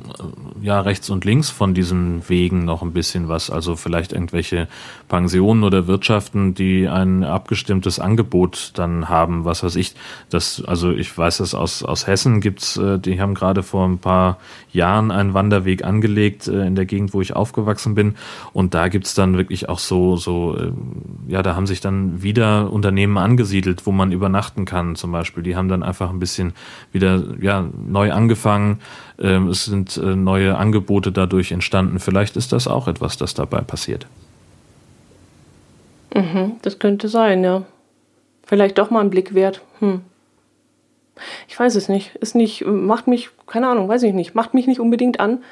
ja rechts und links von diesen Wegen noch ein bisschen was. Also vielleicht irgendwelche Pensionen oder Wirtschaften, die ein abgestimmtes Angebot dann haben. Was weiß ich. Das, also ich weiß das aus, aus Hessen gibt's, äh, die haben gerade vor ein paar Jahren einen Wanderweg angelegt äh, in der Gegend, wo ich aufgewachsen bin. Und da gibt's dann wirklich auch so, so, äh, ja, da haben sich dann wieder Unternehmen angesiedelt, wo man übernachten kann zum Beispiel. Die haben dann einfach ein bisschen wieder ja, neu angefangen. Ähm, es sind äh, neue Angebote dadurch entstanden. Vielleicht ist das auch etwas, das dabei passiert. Mhm, das könnte sein, ja. Vielleicht doch mal ein Blick wert. Hm. Ich weiß es nicht. Ist nicht, macht mich, keine Ahnung, weiß ich nicht, macht mich nicht unbedingt an,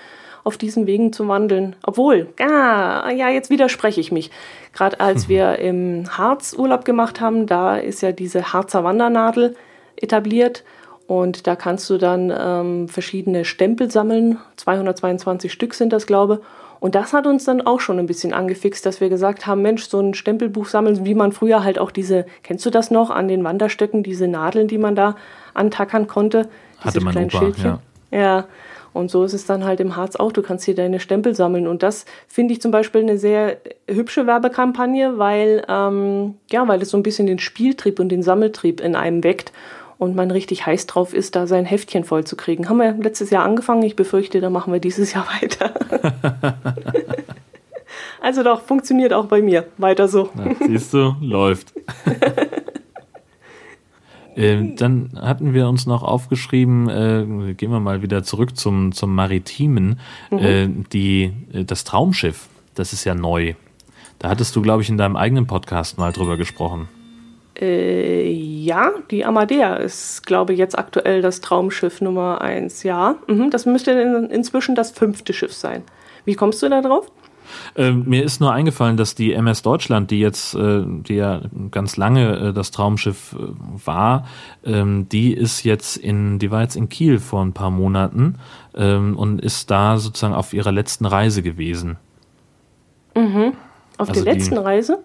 auf diesen Wegen zu wandeln. Obwohl, ah, ja, jetzt widerspreche ich mich. Gerade als mhm. [laughs] wir im Harz Urlaub gemacht haben, da ist ja diese Harzer Wandernadel etabliert. Und da kannst du dann ähm, verschiedene Stempel sammeln. 222 Stück sind das, glaube ich. Und das hat uns dann auch schon ein bisschen angefixt, dass wir gesagt haben, Mensch, so ein Stempelbuch sammeln, wie man früher halt auch diese, kennst du das noch, an den Wanderstöcken, diese Nadeln, die man da antackern konnte? Hatte man Opa, Schildchen. ja. Ja, und so ist es dann halt im Harz auch. Du kannst hier deine Stempel sammeln. Und das finde ich zum Beispiel eine sehr hübsche Werbekampagne, weil, ähm, ja, weil es so ein bisschen den Spieltrieb und den Sammeltrieb in einem weckt und man richtig heiß drauf ist, da sein Heftchen voll zu kriegen. Haben wir letztes Jahr angefangen. Ich befürchte, da machen wir dieses Jahr [laughs] weiter. also doch, funktioniert auch bei mir. Weiter so. Na, siehst du, läuft. [laughs] Ähm, dann hatten wir uns noch aufgeschrieben, äh, gehen wir mal wieder zurück zum, zum Maritimen, mhm. äh, die, äh, das Traumschiff, das ist ja neu. Da hattest du, glaube ich, in deinem eigenen Podcast mal drüber gesprochen. Äh, ja, die Amadea ist, glaube ich, jetzt aktuell das Traumschiff Nummer eins. Ja, mhm, das müsste in, inzwischen das fünfte Schiff sein. Wie kommst du da drauf? Ähm, mir ist nur eingefallen, dass die MS Deutschland, die jetzt, äh, die ja ganz lange äh, das Traumschiff äh, war, ähm, die ist jetzt in, die war jetzt in Kiel vor ein paar Monaten ähm, und ist da sozusagen auf ihrer letzten Reise gewesen. Mhm. Auf also der letzten die, Reise?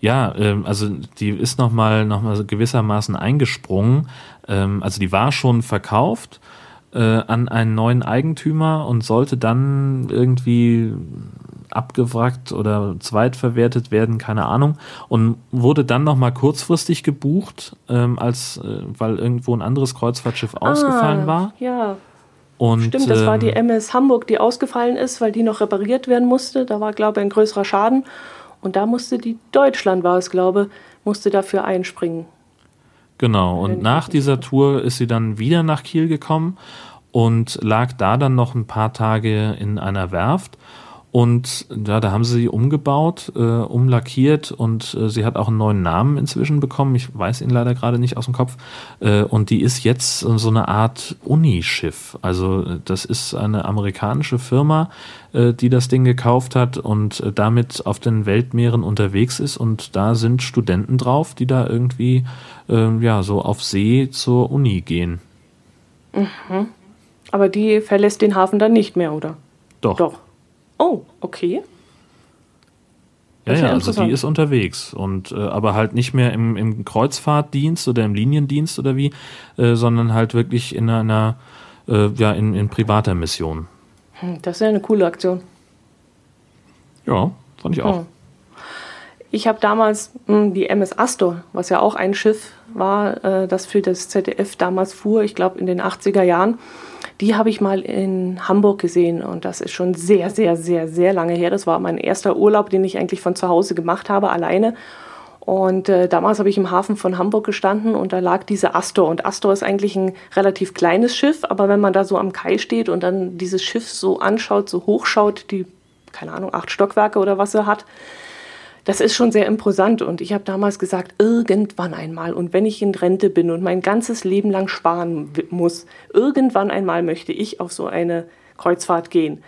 Ja, ähm, also die ist nochmal noch mal gewissermaßen eingesprungen. Ähm, also die war schon verkauft äh, an einen neuen Eigentümer und sollte dann irgendwie abgewrackt oder zweitverwertet werden, keine Ahnung, und wurde dann nochmal kurzfristig gebucht, ähm, als äh, weil irgendwo ein anderes Kreuzfahrtschiff ah, ausgefallen war. Ja. Und, Stimmt, das war die MS ähm, Hamburg, die ausgefallen ist, weil die noch repariert werden musste. Da war, glaube ich, ein größerer Schaden. Und da musste die Deutschland, war es glaube, musste dafür einspringen. Genau, und nach dieser Tour ist sie dann wieder nach Kiel gekommen und lag da dann noch ein paar Tage in einer Werft und ja, da haben sie sie umgebaut, äh, umlackiert und äh, sie hat auch einen neuen Namen inzwischen bekommen. Ich weiß ihn leider gerade nicht aus dem Kopf. Äh, und die ist jetzt so eine Art Unischiff. Also äh, das ist eine amerikanische Firma, äh, die das Ding gekauft hat und äh, damit auf den Weltmeeren unterwegs ist. Und da sind Studenten drauf, die da irgendwie äh, ja so auf See zur Uni gehen. Mhm. Aber die verlässt den Hafen dann nicht mehr, oder? Doch. Doch. Oh, okay. Ja, ja, also die ist unterwegs und äh, aber halt nicht mehr im, im Kreuzfahrtdienst oder im Liniendienst oder wie, äh, sondern halt wirklich in einer, äh, ja, in, in privater Mission. Hm, das ist ja eine coole Aktion. Ja, fand ich auch. Hm. Ich habe damals mh, hm, die MS Astor, was ja auch ein Schiff war, äh, das für das ZDF damals fuhr, ich glaube in den 80er Jahren die habe ich mal in Hamburg gesehen und das ist schon sehr, sehr, sehr, sehr lange her. Das war mein erster Urlaub, den ich eigentlich von zu Hause gemacht habe, alleine. Und äh, damals habe ich im Hafen von Hamburg gestanden und da lag diese Astor. Und Astor ist eigentlich ein relativ kleines Schiff, aber wenn man da so am Kai steht und dann dieses Schiff so anschaut, so hochschaut, die, keine Ahnung, acht Stockwerke oder was er hat, das ist schon sehr imposant. Und ich habe damals gesagt, irgendwann einmal, und wenn ich in Rente bin und mein ganzes Leben lang sparen muss, irgendwann einmal möchte ich auf so eine Kreuzfahrt gehen.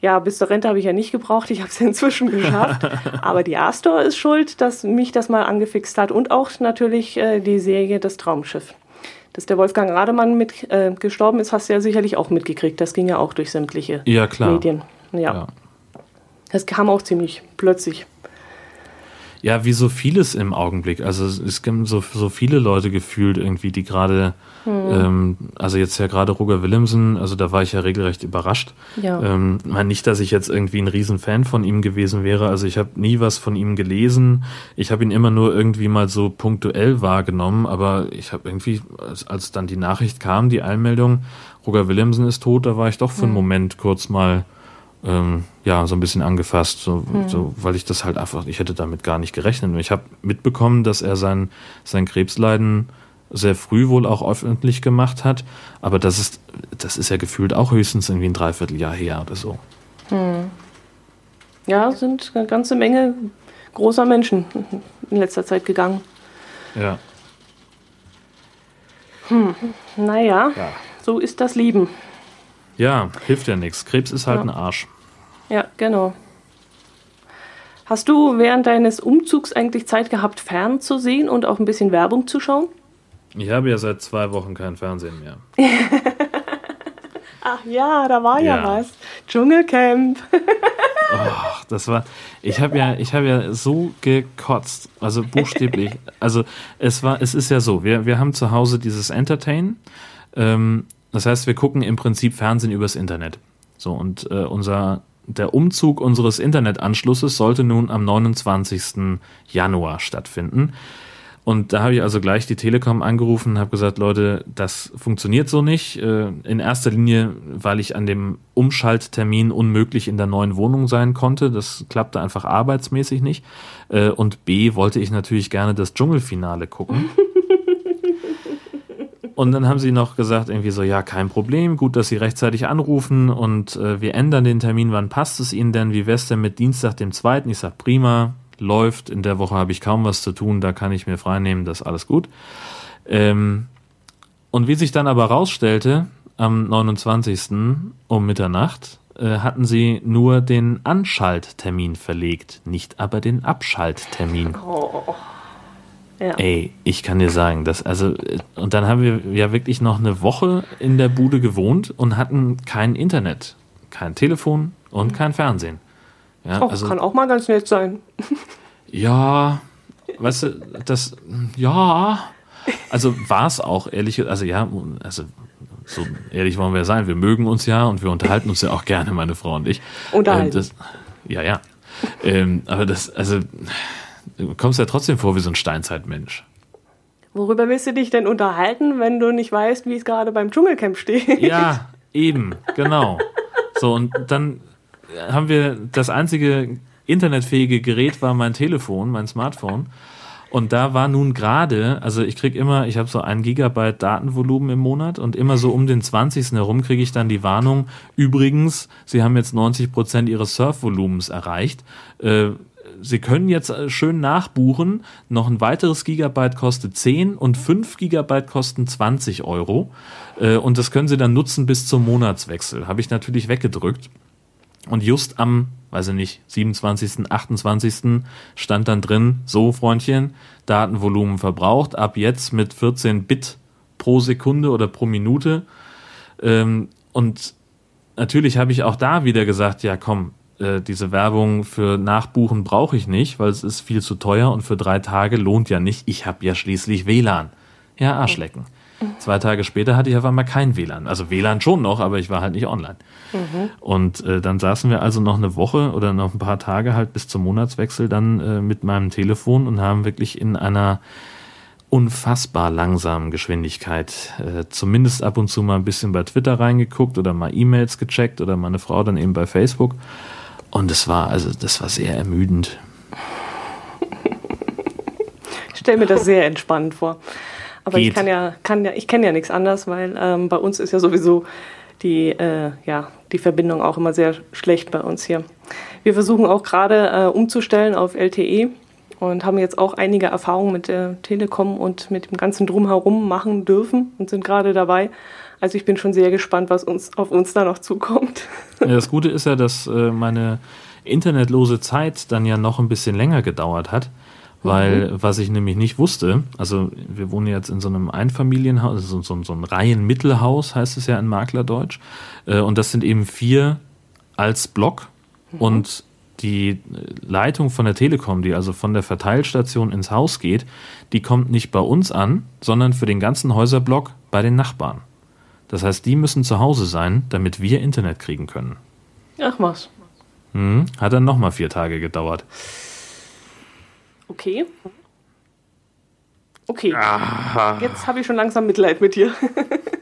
Ja, bis zur Rente habe ich ja nicht gebraucht. Ich habe es [laughs] inzwischen geschafft. Aber die Astor ist schuld, dass mich das mal angefixt hat. Und auch natürlich äh, die Serie Das Traumschiff. Dass der Wolfgang Rademann mit äh, gestorben ist, hast du ja sicherlich auch mitgekriegt. Das ging ja auch durch sämtliche ja. Medien. Ja. ja. Das kam auch ziemlich plötzlich. Ja, wie so vieles im Augenblick. Also es gibt so, so viele Leute gefühlt irgendwie, die gerade, hm. ähm, also jetzt ja gerade Roger Willemsen, also da war ich ja regelrecht überrascht. Ja. Ähm, nicht, dass ich jetzt irgendwie ein Riesenfan von ihm gewesen wäre. Also ich habe nie was von ihm gelesen. Ich habe ihn immer nur irgendwie mal so punktuell wahrgenommen, aber ich habe irgendwie, als, als dann die Nachricht kam, die Einmeldung, Roger Willemsen ist tot, da war ich doch für einen hm. Moment kurz mal ähm, ja, so ein bisschen angefasst, so, hm. so, weil ich das halt einfach, ich hätte damit gar nicht gerechnet. Ich habe mitbekommen, dass er sein, sein Krebsleiden sehr früh wohl auch öffentlich gemacht hat, aber das ist, das ist ja gefühlt auch höchstens irgendwie ein Dreivierteljahr her oder so. Hm. Ja, sind eine ganze Menge großer Menschen in letzter Zeit gegangen. Ja. Hm. Naja, ja. so ist das Leben. Ja, hilft ja nichts. Krebs ist halt ja. ein Arsch. Ja, genau. Hast du während deines Umzugs eigentlich Zeit gehabt, fern zu sehen und auch ein bisschen Werbung zu schauen? Ich habe ja seit zwei Wochen kein Fernsehen mehr. [laughs] Ach ja, da war ja, ja was. Dschungelcamp. [laughs] oh, das war. Ich habe ja, ich habe ja so gekotzt, also buchstäblich. [laughs] Also es war, es ist ja so. Wir, wir haben zu Hause dieses Entertain. Ähm, das heißt, wir gucken im Prinzip Fernsehen übers Internet. So und äh, unser der Umzug unseres Internetanschlusses sollte nun am 29. Januar stattfinden. Und da habe ich also gleich die Telekom angerufen und habe gesagt, Leute, das funktioniert so nicht. Äh, in erster Linie, weil ich an dem Umschalttermin unmöglich in der neuen Wohnung sein konnte. Das klappte einfach arbeitsmäßig nicht. Äh, und B, wollte ich natürlich gerne das Dschungelfinale gucken. [laughs] Und dann haben sie noch gesagt, irgendwie so, ja, kein Problem, gut, dass Sie rechtzeitig anrufen und äh, wir ändern den Termin, wann passt es Ihnen denn? Wie wär's denn mit Dienstag, dem zweiten? Ich sag, prima, läuft, in der Woche habe ich kaum was zu tun, da kann ich mir freinehmen, das ist alles gut. Ähm, und wie sich dann aber rausstellte, am 29. um Mitternacht äh, hatten sie nur den Anschalttermin verlegt, nicht aber den Abschalttermin. Oh. Ja. Ey, ich kann dir sagen, dass, also, und dann haben wir ja wirklich noch eine Woche in der Bude gewohnt und hatten kein Internet, kein Telefon und kein Fernsehen. Ja, oh, also, kann auch mal ganz nett sein. [laughs] Ja, weißt du, das, ja, also war es auch ehrlich, also ja, also so ehrlich wollen wir sein, wir mögen uns ja und wir unterhalten uns ja auch gerne, meine Frau und ich. Unterhalten. Ähm, das, ja, ja. Ähm, aber das, also du kommst ja trotzdem vor wie so ein Steinzeitmensch. Worüber willst du dich denn unterhalten, wenn du nicht weißt, wie es gerade beim Dschungelcamp steht? Ja, [laughs] eben, genau. So, und dann haben wir das einzige internetfähige Gerät war mein Telefon, mein Smartphone. Und da war nun gerade, also ich krieg immer, ich habe so ein Gigabyte Datenvolumen im Monat und immer so um den 20. herum kriege ich dann die Warnung, übrigens, Sie haben jetzt 90 Prozent Ihres Surfvolumens erreicht. Äh, Sie können jetzt äh, schön nachbuchen. Noch ein weiteres Gigabyte kostet 10 und 5 Gigabyte kosten 20 Euro. Äh, und das können Sie dann nutzen bis zum Monatswechsel. Habe ich natürlich weggedrückt. Und just am, weiß ich nicht, 27., 28. stand dann drin, so Freundchen, Datenvolumen verbraucht, ab jetzt mit 14 Bit pro Sekunde oder pro Minute. Ähm, und natürlich habe ich auch da wieder gesagt, ja komm, äh, diese Werbung für Nachbuchen brauche ich nicht, weil es ist viel zu teuer und für drei Tage lohnt ja nicht. Ich habe ja schließlich WLAN. Ja, Arschlecken. Zwei Tage später hatte ich auf einmal kein WLAN. Also WLAN schon noch, aber ich war halt nicht online. Mhm. Und äh, dann saßen wir also noch eine Woche oder noch ein paar Tage halt bis zum Monatswechsel dann äh, mit meinem Telefon und haben wirklich in einer unfassbar langsamen Geschwindigkeit äh, zumindest ab und zu mal ein bisschen bei Twitter reingeguckt oder mal E-Mails gecheckt oder meine Frau dann eben bei Facebook. Und es war, also das war sehr ermüdend. Ich stelle mir das sehr entspannend vor. Aber Geht. ich kann ja, kann ja, ich kenne ja nichts anderes, weil ähm, bei uns ist ja sowieso die, äh, ja, die Verbindung auch immer sehr schlecht bei uns hier. Wir versuchen auch gerade äh, umzustellen auf LTE und haben jetzt auch einige Erfahrungen mit der Telekom und mit dem ganzen Drumherum machen dürfen und sind gerade dabei. Also ich bin schon sehr gespannt, was uns auf uns da noch zukommt. Ja, das Gute ist ja, dass äh, meine internetlose Zeit dann ja noch ein bisschen länger gedauert hat. Weil, mhm. was ich nämlich nicht wusste, also wir wohnen jetzt in so einem Einfamilienhaus, also so, so, so ein Reihenmittelhaus heißt es ja in Maklerdeutsch. Äh, und das sind eben vier als Block. Mhm. Und die Leitung von der Telekom, die also von der Verteilstation ins Haus geht, die kommt nicht bei uns an, sondern für den ganzen Häuserblock bei den Nachbarn. Das heißt, die müssen zu Hause sein, damit wir Internet kriegen können. Ach was. Hm, hat dann nochmal vier Tage gedauert. Okay. Okay. Ah. Jetzt habe ich schon langsam Mitleid mit dir. [laughs]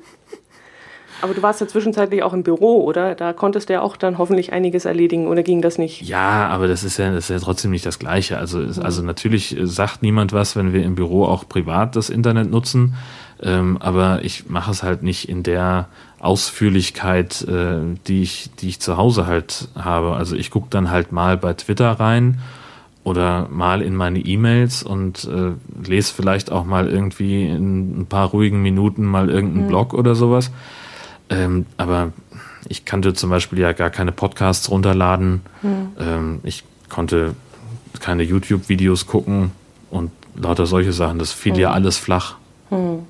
Aber du warst ja zwischenzeitlich auch im Büro, oder? Da konntest du ja auch dann hoffentlich einiges erledigen, oder ging das nicht? Ja, aber das ist ja, das ist ja trotzdem nicht das Gleiche. Also, mhm. also natürlich sagt niemand was, wenn wir im Büro auch privat das Internet nutzen. Ähm, aber ich mache es halt nicht in der Ausführlichkeit, äh, die, ich, die ich zu Hause halt habe. Also ich gucke dann halt mal bei Twitter rein oder mal in meine E-Mails und äh, lese vielleicht auch mal irgendwie in ein paar ruhigen Minuten mal irgendeinen mhm. Blog oder sowas. Ähm, aber ich kannte zum Beispiel ja gar keine Podcasts runterladen. Mhm. Ähm, ich konnte keine YouTube-Videos gucken und lauter solche Sachen. Das fiel mhm. ja alles flach. Mhm.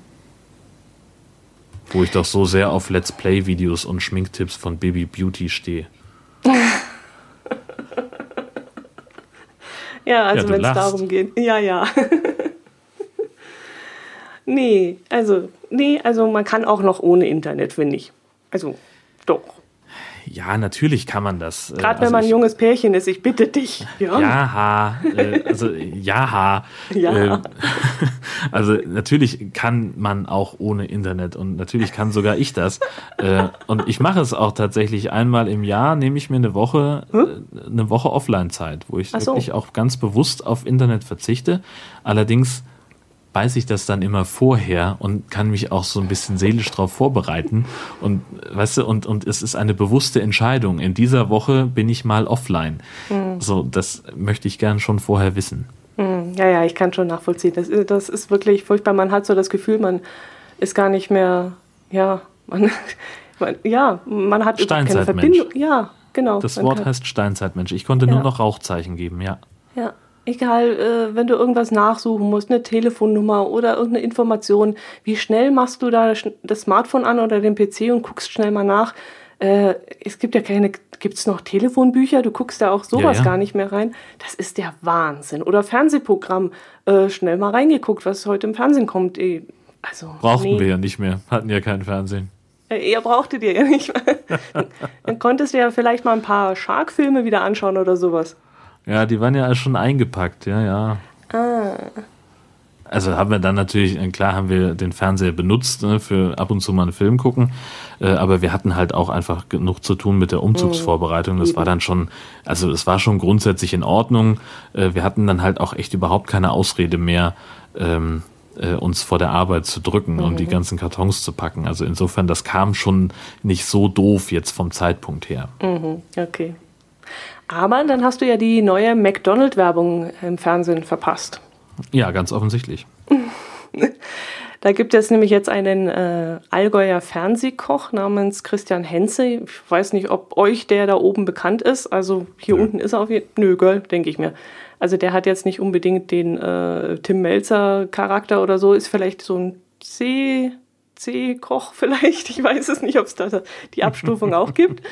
Wo ich doch so sehr auf Let's Play-Videos und Schminktipps von Baby Beauty stehe. [laughs] ja, also ja, wenn es darum geht. Ja, ja. [laughs] Nee, also, nee, also man kann auch noch ohne Internet, finde ich. Also, doch. Ja, natürlich kann man das. Äh, Gerade also wenn man ein junges Pärchen ist, ich bitte dich. Ja, ja äh, also ja, ja. Äh, [laughs] also natürlich kann man auch ohne Internet und natürlich kann sogar ich das. Äh, und ich mache es auch tatsächlich einmal im Jahr, nehme ich mir eine Woche, hm? Äh, eine Woche Offline-Zeit, wo ich so. wirklich auch ganz bewusst auf Internet verzichte. Allerdings weiß ich das dann immer vorher und kann mich auch so ein bisschen seelisch darauf vorbereiten. Und weißt du, und, und es ist eine bewusste Entscheidung. In dieser Woche bin ich mal offline. Mhm. So, das möchte ich gern schon vorher wissen. Mhm. Ja, ja, ich kann schon nachvollziehen. Das, das ist wirklich furchtbar. Man hat so das Gefühl, man ist gar nicht mehr, ja, man, [laughs] man ja, man hat keine Verbindung. Ja, genau. Das Wort heißt Steinzeitmensch. Ich konnte ja. nur noch Rauchzeichen geben, ja. Ja. Egal, äh, wenn du irgendwas nachsuchen musst, eine Telefonnummer oder irgendeine Information, wie schnell machst du da das Smartphone an oder den PC und guckst schnell mal nach? Äh, es gibt ja keine, gibt es noch Telefonbücher? Du guckst da auch sowas ja, ja. gar nicht mehr rein. Das ist der Wahnsinn. Oder Fernsehprogramm, äh, schnell mal reingeguckt, was heute im Fernsehen kommt. Also, Brauchten nee. wir ja nicht mehr, hatten ja kein Fernsehen. Ihr brauchtet ihr ja nicht mehr. [laughs] Dann konntest du ja vielleicht mal ein paar Shark-Filme wieder anschauen oder sowas. Ja, die waren ja schon eingepackt, ja, ja. Ah. Also haben wir dann natürlich, äh, klar haben wir den Fernseher benutzt ne, für ab und zu mal einen Film gucken, äh, aber wir hatten halt auch einfach genug zu tun mit der Umzugsvorbereitung. Das war dann schon, also es war schon grundsätzlich in Ordnung. Äh, wir hatten dann halt auch echt überhaupt keine Ausrede mehr, ähm, äh, uns vor der Arbeit zu drücken mhm. und die ganzen Kartons zu packen. Also insofern, das kam schon nicht so doof jetzt vom Zeitpunkt her. Mhm. Okay. Aber dann hast du ja die neue McDonald-Werbung im Fernsehen verpasst. Ja, ganz offensichtlich. [laughs] da gibt es nämlich jetzt einen äh, Allgäuer Fernsehkoch namens Christian Henze. Ich weiß nicht, ob euch der da oben bekannt ist. Also hier Nö. unten ist er auf jeden Fall. Nö, Girl, denke ich mir. Also der hat jetzt nicht unbedingt den äh, Tim Melzer Charakter oder so, ist vielleicht so ein C, C-Koch [laughs] vielleicht. Ich weiß es nicht, ob es da die Abstufung auch gibt. [laughs]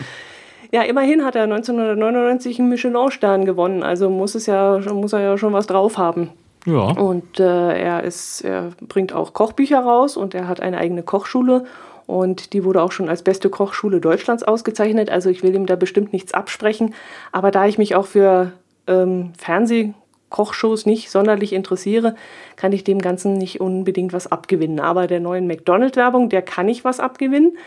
Ja, immerhin hat er 1999 einen Michelin-Stern gewonnen, also muss es ja, muss er ja schon was drauf haben. Ja. Und äh, er ist, er bringt auch Kochbücher raus und er hat eine eigene Kochschule und die wurde auch schon als beste Kochschule Deutschlands ausgezeichnet. Also ich will ihm da bestimmt nichts absprechen. Aber da ich mich auch für ähm, Fernsehkochshows nicht sonderlich interessiere, kann ich dem Ganzen nicht unbedingt was abgewinnen. Aber der neuen McDonald-Werbung, der kann ich was abgewinnen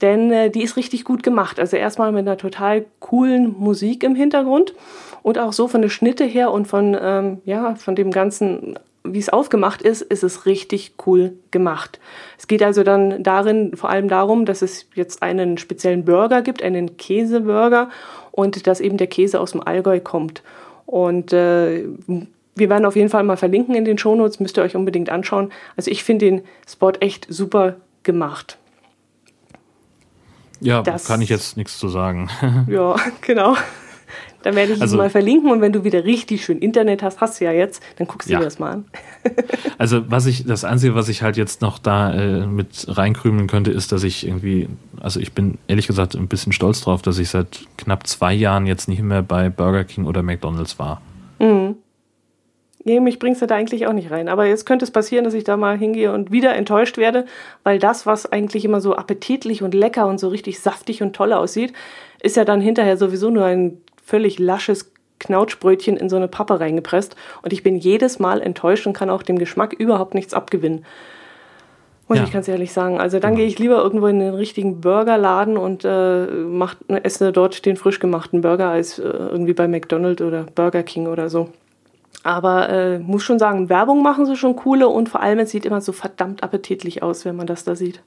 denn äh, die ist richtig gut gemacht. Also erstmal mit einer total coolen Musik im Hintergrund und auch so von der Schnitte her und von, ähm, ja, von dem ganzen, wie es aufgemacht ist, ist es richtig cool gemacht. Es geht also dann darin vor allem darum, dass es jetzt einen speziellen Burger gibt, einen Käseburger und dass eben der Käse aus dem Allgäu kommt. Und äh, wir werden auf jeden Fall mal verlinken in den Shownotes, müsst ihr euch unbedingt anschauen. Also ich finde den Spot echt super gemacht. Ja, das kann ich jetzt nichts zu sagen. [laughs] ja, genau. Dann werde ich also, es mal verlinken und wenn du wieder richtig schön Internet hast, hast du ja jetzt, dann guckst du ja. dir das mal an. [laughs] also was ich, das Einzige, was ich halt jetzt noch da äh, mit reinkrümeln könnte, ist, dass ich irgendwie, also ich bin ehrlich gesagt ein bisschen stolz drauf, dass ich seit knapp zwei Jahren jetzt nicht mehr bei Burger King oder McDonalds war. Mhm. Nee, mich bringst du da eigentlich auch nicht rein. Aber jetzt könnte es passieren, dass ich da mal hingehe und wieder enttäuscht werde, weil das, was eigentlich immer so appetitlich und lecker und so richtig saftig und toll aussieht, ist ja dann hinterher sowieso nur ein völlig lasches Knautschbrötchen in so eine Pappe reingepresst. Und ich bin jedes Mal enttäuscht und kann auch dem Geschmack überhaupt nichts abgewinnen. Muss ja. ich ganz ehrlich sagen. Also dann genau. gehe ich lieber irgendwo in den richtigen Burgerladen und äh, mach, esse dort den frisch gemachten Burger als äh, irgendwie bei McDonald's oder Burger King oder so. Aber äh, muss schon sagen, Werbung machen sie schon coole und vor allem es sieht immer so verdammt appetitlich aus, wenn man das da sieht.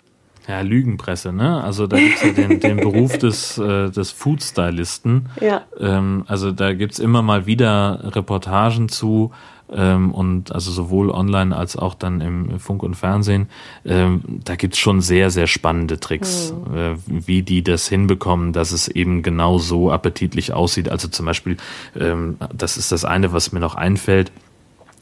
Ja, Lügenpresse, ne? Also da gibt's ja den, den Beruf [laughs] des, äh, des Food-Stylisten. Ja. Ähm, also da gibt's immer mal wieder Reportagen zu, ähm, und also sowohl online als auch dann im Funk und Fernsehen, ähm, da gibt's schon sehr, sehr spannende Tricks, mhm. äh, wie die das hinbekommen, dass es eben genau so appetitlich aussieht. Also zum Beispiel, ähm, das ist das eine, was mir noch einfällt,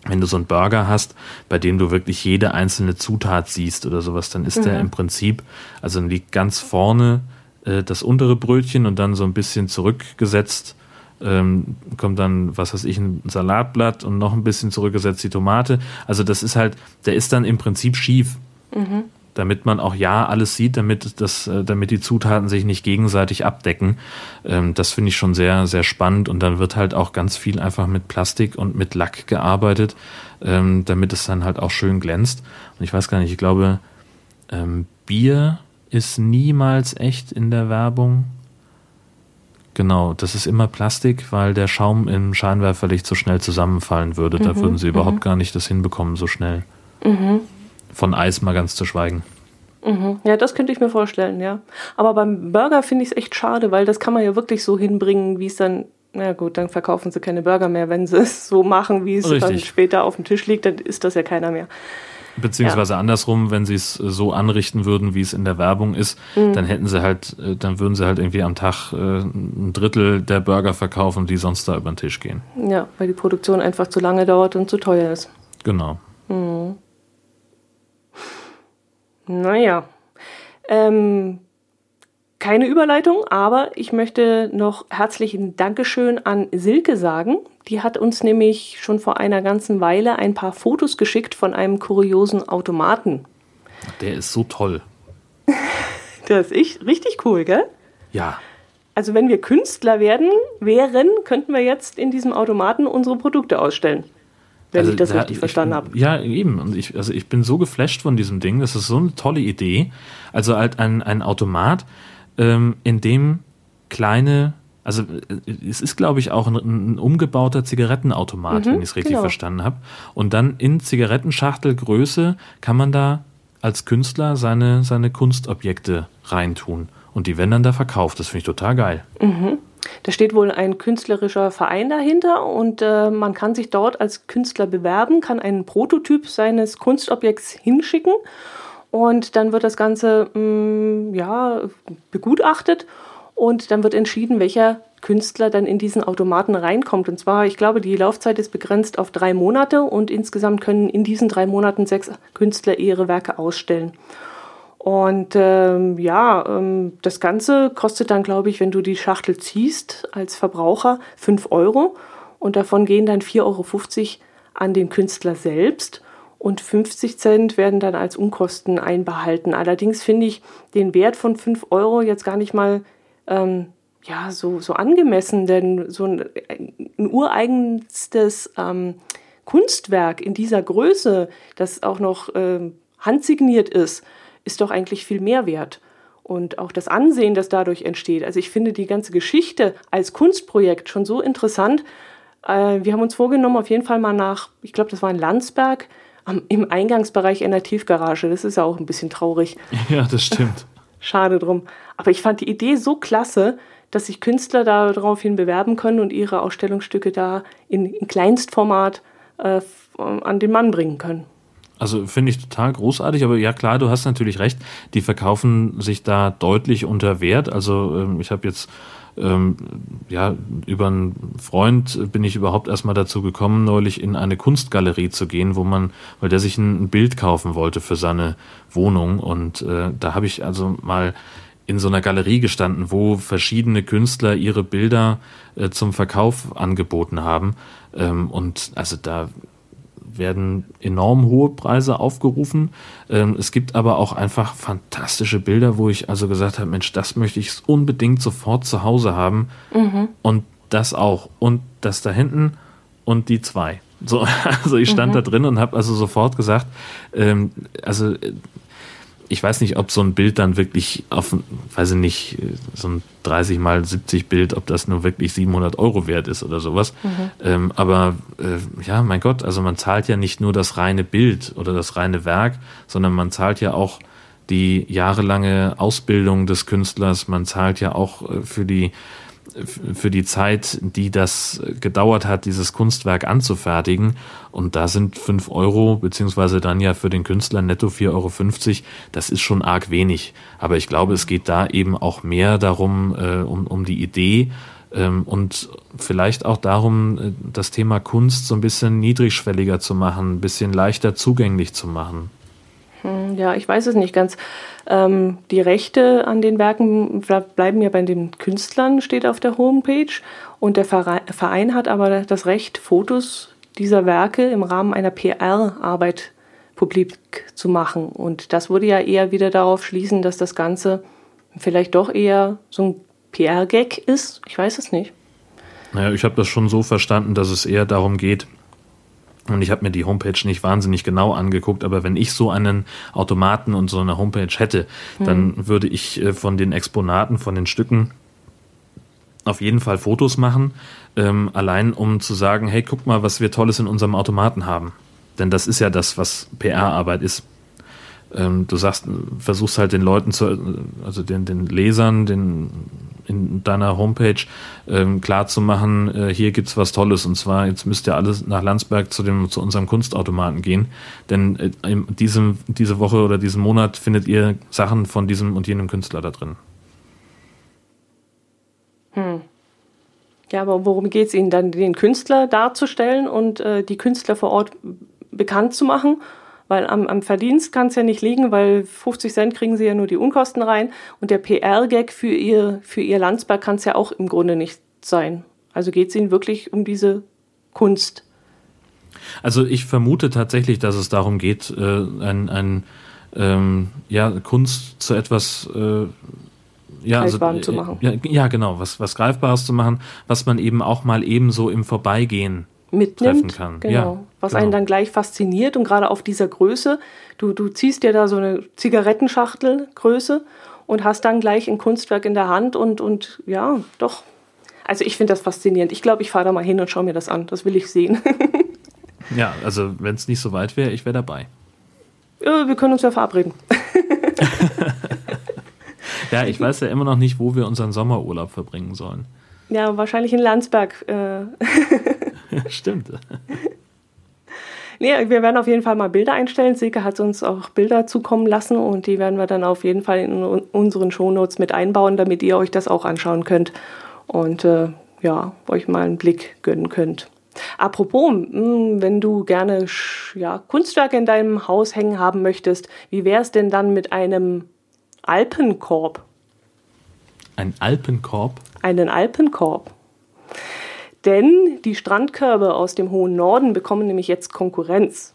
wenn du so einen Burger hast, bei dem du wirklich jede einzelne Zutat siehst oder sowas, dann ist mhm. der im Prinzip, also dann liegt ganz vorne äh, das untere Brötchen und dann so ein bisschen zurückgesetzt ähm, kommt dann, was weiß ich, ein Salatblatt und noch ein bisschen zurückgesetzt die Tomate. Also das ist halt, der ist dann im Prinzip schief. Mhm. Damit man auch ja alles sieht, damit das, äh, damit die Zutaten sich nicht gegenseitig abdecken. Ähm, das finde ich schon sehr, sehr spannend. Und dann wird halt auch ganz viel einfach mit Plastik und mit Lack gearbeitet, ähm, damit es dann halt auch schön glänzt. Und ich weiß gar nicht, ich glaube, ähm, Bier ist niemals echt in der Werbung. Genau, das ist immer Plastik, weil der Schaum im Scheinwerferlicht so schnell zusammenfallen würde. Mhm, da würden sie überhaupt mhm. gar nicht das hinbekommen, so schnell. Mhm. Von Eis mal ganz zu schweigen. Mhm. Ja, das könnte ich mir vorstellen, ja. Aber beim Burger finde ich es echt schade, weil das kann man ja wirklich so hinbringen, wie es dann, na gut, dann verkaufen sie keine Burger mehr. Wenn sie [laughs] es so machen, wie es Richtig. dann später auf dem Tisch liegt, dann ist das ja keiner mehr. Beziehungsweise ja. andersrum, wenn sie es so anrichten würden, wie es in der Werbung ist, mhm. dann hätten sie halt, äh, dann würden sie halt irgendwie am Tag äh, ein Drittel der Burger verkaufen, die sonst da über den Tisch gehen. Ja, weil die Produktion einfach zu lange dauert und zu teuer ist. Genau. Mhm. Naja. Ähm, keine Überleitung, aber ich möchte noch herzlichen Dankeschön an Silke sagen. Die hat uns nämlich schon vor einer ganzen Weile ein paar Fotos geschickt von einem kuriosen Automaten. Der ist so toll. [laughs] das ist richtig cool, gell? Ja. Also wenn wir Künstler werden, wären, könnten wir jetzt in diesem Automaten unsere Produkte ausstellen. Wenn also, ich das ja, richtig ich, verstanden habe. Ja, eben. Und ich, also ich bin so geflasht von diesem Ding. Das ist so eine tolle Idee. Also halt ein, ein Automat, ähm, in dem kleine, also äh, es ist, glaube ich, auch ein, ein umgebauter Zigarettenautomat, mhm, wenn ich es richtig genau. verstanden habe. Und dann in Zigarettenschachtelgröße kann man da als Künstler seine, seine Kunstobjekte reintun. Und die werden dann da verkauft. Das finde ich total geil. Mhm. Da steht wohl ein künstlerischer Verein dahinter und äh, man kann sich dort als Künstler bewerben, kann einen Prototyp seines Kunstobjekts hinschicken und dann wird das Ganze mh, mm, ja, begutachtet und dann wird entschieden, welcher Künstler dann in diesen Automaten reinkommt. Und zwar, ich glaube, die Laufzeit ist begrenzt auf drei Monate und insgesamt können in diesen drei Monaten sechs Künstler ihre Werke ausstellen. Und ähm, ja, ähm, das Ganze kostet dann, glaube ich, wenn du die Schachtel ziehst als Verbraucher, 5 Euro. Und davon gehen dann 4,50 Euro an den Künstler selbst und 50 Cent werden dann als Unkosten einbehalten. Allerdings finde ich den Wert von 5 Euro jetzt gar nicht mal ähm, ja, so, so angemessen, denn so ein, ein ureigenstes ähm, Kunstwerk in dieser Größe, das auch noch ähm, handsigniert ist, ist doch eigentlich viel mehr wert. Und auch das Ansehen, das dadurch entsteht. Also ich finde die ganze Geschichte als Kunstprojekt schon so interessant. Äh, wir haben uns vorgenommen, auf jeden Fall mal nach, ich glaube, das war in Landsberg, im Eingangsbereich einer Tiefgarage. Das ist ja auch ein bisschen traurig. [laughs] Ja, das stimmt. [laughs] Schade drum. Aber ich fand die Idee so klasse, dass sich Künstler daraufhin bewerben können und ihre Ausstellungsstücke da in, in Kleinstformat äh, an den Mann bringen können. Also finde ich total großartig, aber ja klar, du hast natürlich recht, die verkaufen sich da deutlich unter Wert. Also ähm, ich habe jetzt ähm, ja über einen Freund bin ich überhaupt erstmal dazu gekommen, neulich in eine Kunstgalerie zu gehen, wo man, weil der sich ein, Bild kaufen wollte für seine Wohnung und äh, da habe ich also mal in so einer Galerie gestanden, wo verschiedene Künstler ihre Bilder äh, zum Verkauf angeboten haben. Ähm, und also da werden enorm hohe Preise aufgerufen. Ähm, es gibt aber auch einfach fantastische Bilder, wo ich also gesagt habe, Mensch, das möchte ich unbedingt sofort zu Hause haben. Mhm. Und das auch. Und das da hinten und die zwei. So, [laughs] also ich stand mhm. da drin und habe also sofort gesagt, ähm, also äh, ich weiß nicht, ob so ein Bild dann wirklich auf, weiß ich nicht, so ein 30 mal 70 Bild, ob das nur wirklich 700 Euro wert ist oder sowas. Mhm. Ähm, aber äh, ja, mein Gott, also man zahlt ja nicht nur das reine Bild oder das reine Werk, sondern man zahlt ja auch die jahrelange Ausbildung des Künstlers, man zahlt ja auch äh, für die für die Zeit, die das gedauert hat, dieses Kunstwerk anzufertigen. Und da sind fünf Euro, beziehungsweise dann ja für den Künstler netto 4,50 Euro, das ist schon arg wenig. Aber ich glaube, es geht da eben auch mehr darum, äh, um, um die Idee ähm, und vielleicht auch darum, äh, das Thema Kunst so ein bisschen niedrigschwelliger zu machen, ein bisschen leichter zugänglich zu machen. Ja, ich weiß es nicht ganz. Ähm, die Rechte an den Werken bleiben ja bei den Künstlern, steht auf der Homepage. Und der Verein hat aber das Recht, Fotos dieser Werke im Rahmen einer PR-Arbeit publik zu machen. Und das würde ja eher wieder darauf schließen, dass das Ganze vielleicht doch eher so ein PR-Gag ist. Ich weiß es nicht. Naja, ich habe das schon so verstanden, dass es eher darum geht, und ich habe mir die Homepage nicht wahnsinnig genau angeguckt, aber wenn ich so einen Automaten und so eine Homepage hätte, hm. dann würde ich äh, von den Exponaten, von den Stücken auf jeden Fall Fotos machen, ähm, allein um zu sagen, hey, guck mal, was wir Tolles in unserem Automaten haben. Denn das ist ja das, was PR-Arbeit ist ähm, du sagst, versuchst halt den Leuten zu, also den, den Lesern, den in deiner Homepage ähm, klar zu machen, äh, hier gibt's was Tolles und zwar jetzt müsst ihr alles nach Landsberg zu dem zu unserem Kunstautomaten gehen, denn äh, in diesem diese Woche oder diesen Monat findet ihr Sachen von diesem und jenem Künstler da drin. Hm. Ja, aber worum geht es Ihnen dann, den Künstler darzustellen und äh, die Künstler vor Ort bekannt zu machen? Weil am, am Verdienst kann es ja nicht liegen, weil 50 Cent kriegen sie ja nur die Unkosten rein. Und der PR-Gag für ihr, für ihr Landsberg kann es ja auch im Grunde nicht sein. Also geht es ihnen wirklich um diese Kunst. Also ich vermute tatsächlich, dass es darum geht, äh, ein, ein ähm, ja, Kunst zu etwas äh, ja, also, zu machen. Ja, ja, genau, was, was Greifbares zu machen, was man eben auch mal eben so im Vorbeigehen mitnimmt. Treffen kann. Genau. Ja, was genau. einen dann gleich fasziniert und gerade auf dieser Größe. Du, du ziehst dir da so eine Zigarettenschachtelgröße und hast dann gleich ein Kunstwerk in der Hand und, und ja, doch. Also ich finde das faszinierend. Ich glaube, ich fahre da mal hin und schaue mir das an. Das will ich sehen. [laughs] ja, also wenn es nicht so weit wäre, ich wäre dabei. Ja, wir können uns ja verabreden. [laughs] ja, ich weiß ja immer noch nicht, wo wir unseren Sommerurlaub verbringen sollen. Ja, wahrscheinlich in Landsberg. Äh. [laughs] Stimmt. Nee, wir werden auf jeden Fall mal Bilder einstellen. Silke hat uns auch Bilder zukommen lassen und die werden wir dann auf jeden Fall in unseren Shownotes mit einbauen, damit ihr euch das auch anschauen könnt und äh, ja, euch mal einen Blick gönnen könnt. Apropos, hm, wenn du gerne ja, Kunstwerke in deinem Haus hängen haben möchtest, wie wäre es denn dann mit einem Alpenkorb? Ein Alpenkorb? Einen Alpenkorb. Denn die Strandkörbe aus dem hohen Norden bekommen nämlich jetzt Konkurrenz.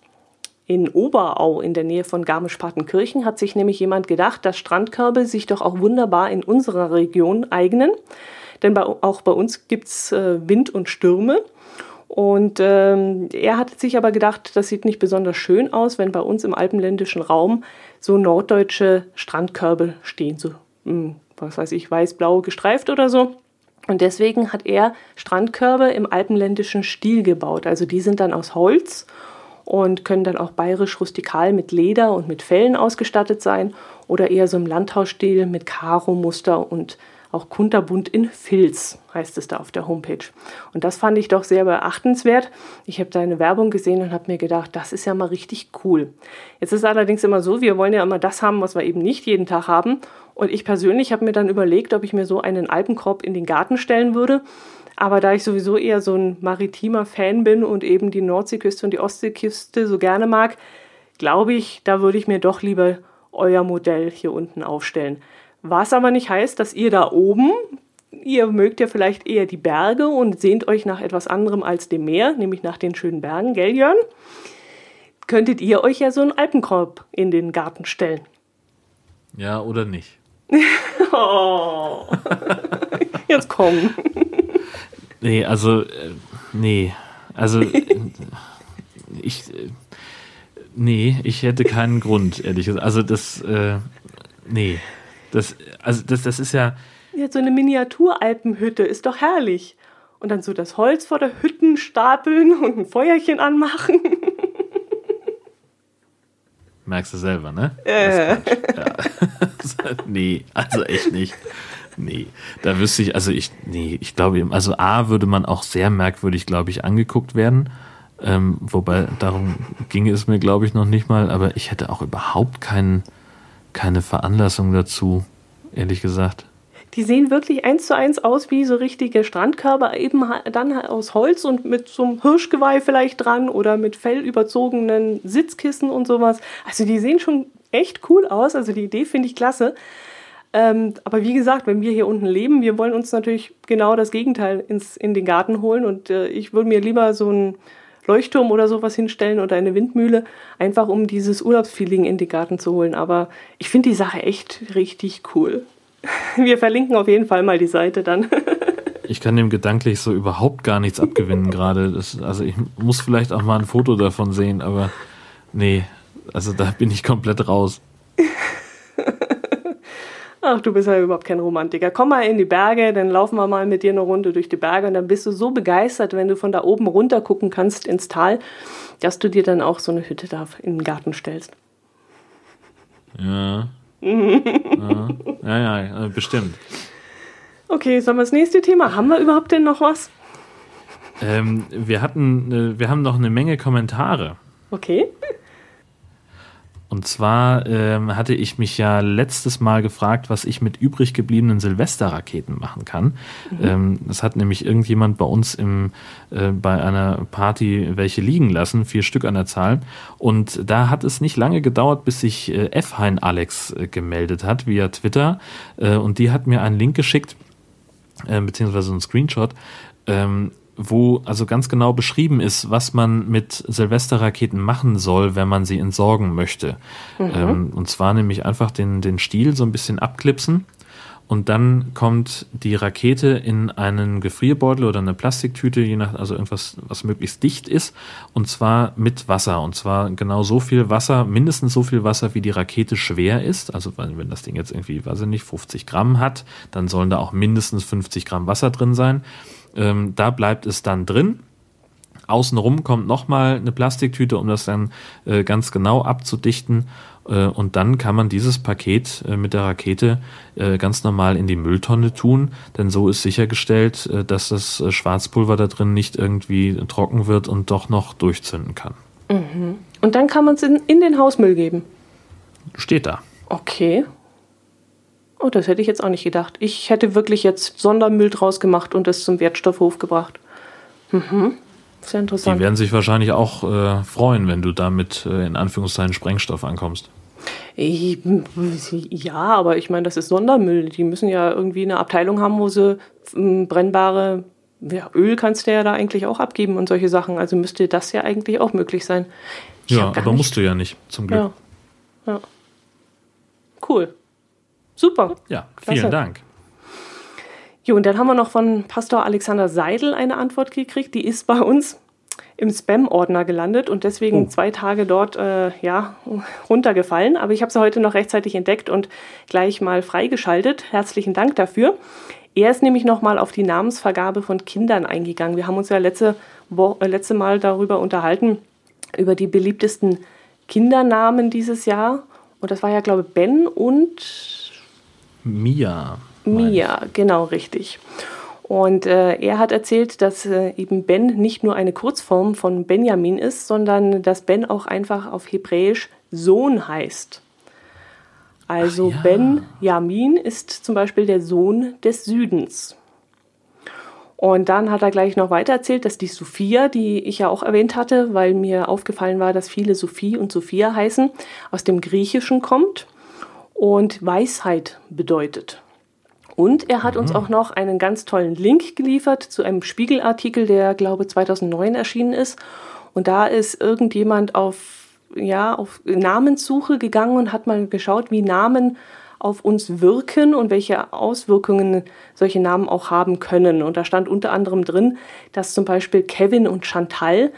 In Oberau in der Nähe von Garmisch-Partenkirchen hat sich nämlich jemand gedacht, dass Strandkörbe sich doch auch wunderbar in unserer Region eignen. Denn bei, auch bei uns gibt es äh, Wind und Stürme. Und ähm, er hat sich aber gedacht, das sieht nicht besonders schön aus, wenn bei uns im alpenländischen Raum so norddeutsche Strandkörbe stehen, so, mh, hm, was weiß ich, weiß-blau gestreift oder so. Und deswegen hat er Strandkörbe im alpenländischen Stil gebaut. Also die sind dann aus Holz und können dann auch bayerisch rustikal mit Leder und mit Fellen ausgestattet sein oder eher so im Landhausstil mit Karo-Muster und auch kunterbunt in Filz, heißt es da auf der Homepage. Und das fand ich doch sehr beachtenswert. Ich habe da eine Werbung gesehen und habe mir gedacht, das ist ja mal richtig cool. Jetzt ist allerdings immer so, wir wollen ja immer das haben, was wir eben nicht jeden Tag haben. Und ich persönlich habe mir dann überlegt, ob ich mir so einen Alpenkorb in den Garten stellen würde. Aber da ich sowieso eher so ein maritimer Fan bin und eben die Nordseeküste und die Ostseeküste so gerne mag, glaube ich, da würde ich mir doch lieber euer Modell hier unten aufstellen. Was aber nicht heißt, dass ihr da oben, ihr mögt ja vielleicht eher die Berge und sehnt euch nach etwas anderem als dem Meer, nämlich nach den schönen Bergen, gell Jörn? Könntet ihr euch ja so einen Alpenkorb in den Garten stellen. Ja, oder nicht? [laughs] oh. Jetzt komm. [laughs] Nee, also, äh, nee. Also, ich, äh, nee, ich hätte keinen Grund, ehrlich gesagt. Also, das, äh, nee. Das, also das, das ist ja. Ja, so eine Miniaturalpenhütte ist doch herrlich. Und dann so das Holz vor der Hütte stapeln [laughs] und ein Feuerchen anmachen. Merkst du selber, ne? Äh. Ja. [laughs] nee, also echt nicht. Nee, da wüsste ich, also ich, nee, ich glaube, also A würde man auch sehr merkwürdig, glaube ich, angeguckt werden. Ähm, wobei, darum ginge es mir, glaube ich, noch nicht mal, aber ich hätte auch überhaupt keinen keine Veranlassung dazu, ehrlich gesagt. Die sehen wirklich eins zu eins aus wie so richtige Strandkörper, eben dann aus Holz und mit so einem Hirschgeweih vielleicht dran oder mit fellüberzogenen Sitzkissen und sowas. Also die sehen schon echt cool aus. Also die Idee finde ich klasse. Ähm, aber wie gesagt, wenn wir hier unten leben, wir wollen uns natürlich genau das Gegenteil ins, in den Garten holen. Und äh, ich würde mir lieber so ein Leuchtturm oder sowas hinstellen oder eine Windmühle, einfach um dieses Urlaubsfeeling in den Garten zu holen. Aber ich finde die Sache echt richtig cool. [laughs] Wir verlinken auf jeden Fall mal die Seite dann. [laughs] Ich kann dem gedanklich so überhaupt gar nichts abgewinnen gerade. Also ich muss vielleicht auch mal ein Foto davon sehen, aber nee, also da bin ich komplett raus. Ach, du bist ja überhaupt kein Romantiker. Komm mal in die Berge, dann laufen wir mal mit dir eine Runde durch die Berge und dann bist du so begeistert, wenn du von da oben runter gucken kannst ins Tal, dass du dir dann auch so eine Hütte da in den Garten stellst. Ja. [laughs] ja. ja, ja, bestimmt. Okay, sollen wir das nächste Thema? Haben wir überhaupt denn noch was? Ähm, wir hatten, äh, wir haben noch eine Menge Kommentare. Okay. Und zwar ähm, hatte ich mich ja letztes Mal gefragt, was ich mit übrig gebliebenen Silvesterraketen machen kann. Mhm. Ähm, das hat nämlich irgendjemand bei uns im, äh, bei einer Party welche liegen lassen, vier Stück an der Zahl. Und da hat es nicht lange gedauert, bis sich äh, F-Hein Alex äh, gemeldet hat via Twitter. Äh, und die hat mir einen Link geschickt, äh, beziehungsweise einen Screenshot, ähm, wo also ganz genau beschrieben ist, was man mit Silvesterraketen machen soll, wenn man sie entsorgen möchte. Mhm. Ähm, und zwar nämlich einfach den, den Stiel so ein bisschen abklipsen und dann kommt die Rakete in einen Gefrierbeutel oder eine Plastiktüte, je nach, also irgendwas, was möglichst dicht ist, und zwar mit Wasser. Und zwar genau so viel Wasser, mindestens so viel Wasser, wie die Rakete schwer ist. Also wenn das Ding jetzt irgendwie, weiß ich nicht, 50 Gramm hat, dann sollen da auch mindestens 50 Gramm Wasser drin sein. Ähm, da bleibt es dann drin. Außenrum kommt nochmal eine Plastiktüte, um das dann äh, ganz genau abzudichten. Äh, und dann kann man dieses Paket äh, mit der Rakete äh, ganz normal in die Mülltonne tun, denn so ist sichergestellt, äh, dass das äh, Schwarzpulver da drin nicht irgendwie trocken wird und doch noch durchzünden kann. Mhm. Und dann kann man es in, in den Hausmüll geben. Steht da. Okay. Oh, das hätte ich jetzt auch nicht gedacht. Ich hätte wirklich jetzt Sondermüll draus gemacht und es zum Wertstoffhof gebracht. Mhm. Sehr interessant. Die werden sich wahrscheinlich auch äh, freuen, wenn du damit äh, in Anführungszeichen Sprengstoff ankommst. Ja, aber ich meine, das ist Sondermüll. Die müssen ja irgendwie eine Abteilung haben, wo sie ähm, brennbare ja, Öl kannst du ja da eigentlich auch abgeben und solche Sachen. Also müsste das ja eigentlich auch möglich sein. Ich ja, aber nicht. musst du ja nicht, zum Glück. Ja. ja. Cool. Super. Ja, vielen Klasse. Dank. Jo, und dann haben wir noch von Pastor Alexander Seidel eine Antwort gekriegt. Die ist bei uns im Spam-Ordner gelandet und deswegen oh. zwei Tage dort äh, ja, runtergefallen. Aber ich habe sie heute noch rechtzeitig entdeckt und gleich mal freigeschaltet. Herzlichen Dank dafür. Er ist nämlich nochmal auf die Namensvergabe von Kindern eingegangen. Wir haben uns ja letzte, Wo äh, letzte Mal darüber unterhalten, über die beliebtesten Kindernamen dieses Jahr. Und das war ja, glaube ich, Ben und Mia. Mia, genau richtig. Und äh, er hat erzählt, dass äh, eben Ben nicht nur eine Kurzform von Benjamin ist, sondern dass Ben auch einfach auf Hebräisch Sohn heißt. Also ja. Benjamin ist zum Beispiel der Sohn des Südens. Und dann hat er gleich noch weiter erzählt, dass die Sophia, die ich ja auch erwähnt hatte, weil mir aufgefallen war, dass viele Sophie und Sophia heißen, aus dem Griechischen kommt und Weisheit bedeutet. Und er hat mhm. uns auch noch einen ganz tollen Link geliefert zu einem Spiegelartikel, der, glaube 2009 erschienen ist. Und da ist irgendjemand auf, ja, auf Namenssuche gegangen und hat mal geschaut, wie Namen auf uns wirken und welche Auswirkungen solche Namen auch haben können. Und da stand unter anderem drin, dass zum Beispiel Kevin und Chantal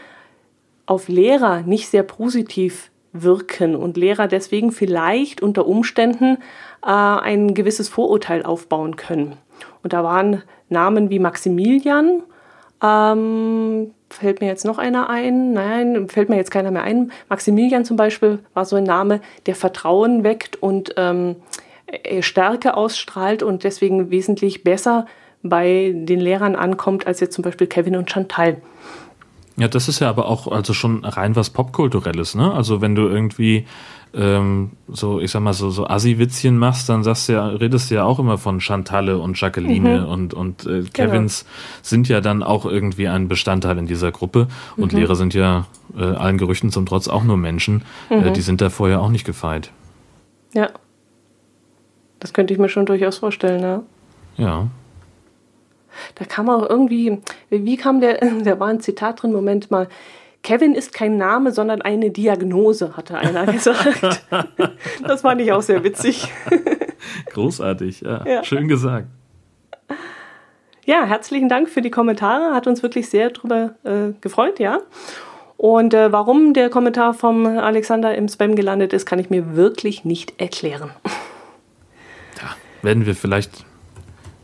auf Lehrer nicht sehr positiv wirken und Lehrer deswegen vielleicht unter Umständen äh, ein gewisses Vorurteil aufbauen können. Und da waren Namen wie Maximilian, ähm, fällt mir jetzt noch einer ein? Nein, fällt mir jetzt keiner mehr ein. Maximilian zum Beispiel war so ein Name, der Vertrauen weckt und ähm, Stärke ausstrahlt und deswegen wesentlich besser bei den Lehrern ankommt als jetzt zum Beispiel Kevin und Chantal. Ja, das ist ja aber auch also schon rein was Popkulturelles, ne? Also wenn du irgendwie ähm, so, ich sag mal, so, so Assi-Witzchen machst, dann sagst du ja, redest du ja auch immer von Chantalle und Jacqueline mhm. und, und äh, Kevins genau. sind ja dann auch irgendwie ein Bestandteil in dieser Gruppe. Und mhm. Lehrer sind ja äh, allen Gerüchten zum Trotz auch nur Menschen. Äh, mhm. Äh, die sind da vorher auch nicht gefeit. Ja. Das könnte ich mir schon durchaus vorstellen, ja. Ja. Da kam auch irgendwie, wie kam der, [laughs] da war ein Zitat drin, Moment mal, Kevin ist kein Name, sondern eine Diagnose, hatte einer [laughs] gesagt. das fand ich auch sehr witzig. [laughs] Großartig, ja. ja. Schön gesagt. Ja, herzlichen Dank für die Kommentare. Hat uns wirklich sehr darüber äh, gefreut, ja. Und äh, warum der Kommentar vom Alexander im Spam gelandet ist, kann ich mir wirklich nicht erklären. Ja, werden wir vielleicht,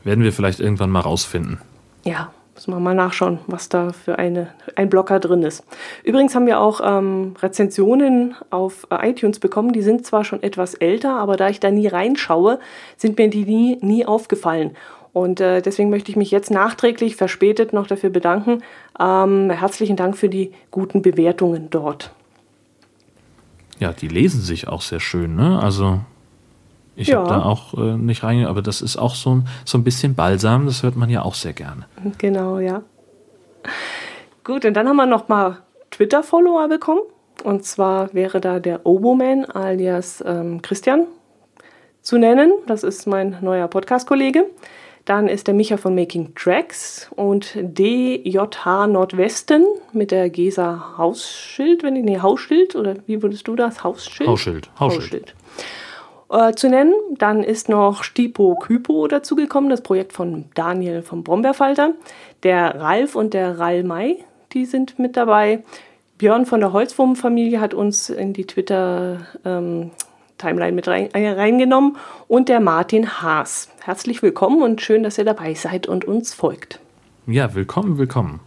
werden wir vielleicht irgendwann mal rausfinden. Ja, Müssen wir mal nachschauen, was da für eine, ein Blocker drin ist. Übrigens haben wir auch ähm, Rezensionen auf äh, iTunes bekommen. Die sind zwar schon etwas älter, aber da ich da nie reinschaue, sind mir die nie, nie aufgefallen. Und äh, deswegen möchte ich mich jetzt nachträglich verspätet noch dafür bedanken. Ähm, herzlichen Dank für die guten Bewertungen dort. Ja, die lesen sich auch sehr schön, ne? Also ich ja. habe da auch äh, nicht rein, aber das ist auch so ein, so ein bisschen Balsam, das hört man ja auch sehr gerne. Genau, ja. Gut, und dann haben wir noch mal Twitter-Follower bekommen. Und zwar wäre da der Oboman alias ähm, Christian zu nennen. Das ist mein neuer Podcast-Kollege. Dann ist der Micha von Making Tracks und DJH Nordwesten mit der Gesa Hausschild, wenn ich, nee, Hausschild oder wie würdest du das? Hausschild? Hausschild. Hausschild. Hausschild äh, zu nennen. Dann ist noch Stipo Kypo dazugekommen, das Projekt von Daniel vom Brombeerfalter. Der Ralf und der Rall Mai, die sind mit dabei. Björn von der Holzwurmfamilie hat uns in die Twitter ähm, Timeline mit rein, äh, reingenommen und der Martin Haas. Herzlich willkommen und schön, dass ihr dabei seid und uns folgt. Ja, willkommen, willkommen.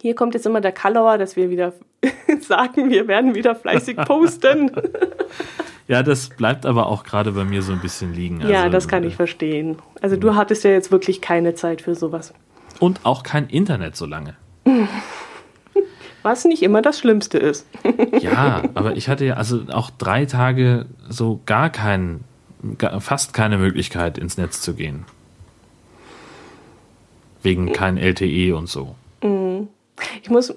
Hier kommt jetzt immer der Kalauer, dass wir wieder [laughs] sagen, wir werden wieder fleißig posten. [laughs] Ja, das bleibt aber auch gerade bei mir so ein bisschen liegen. Also, ja, das kann ich verstehen. Also du hattest ja jetzt wirklich keine Zeit für sowas. Und auch kein Internet so lange. [laughs] Was nicht immer das Schlimmste ist. ja, aber ich hatte ja also auch drei Tage so gar keinen, fast keine Möglichkeit ins Netz zu gehen. Wegen kein LTE und so. Mhm. Ich muss,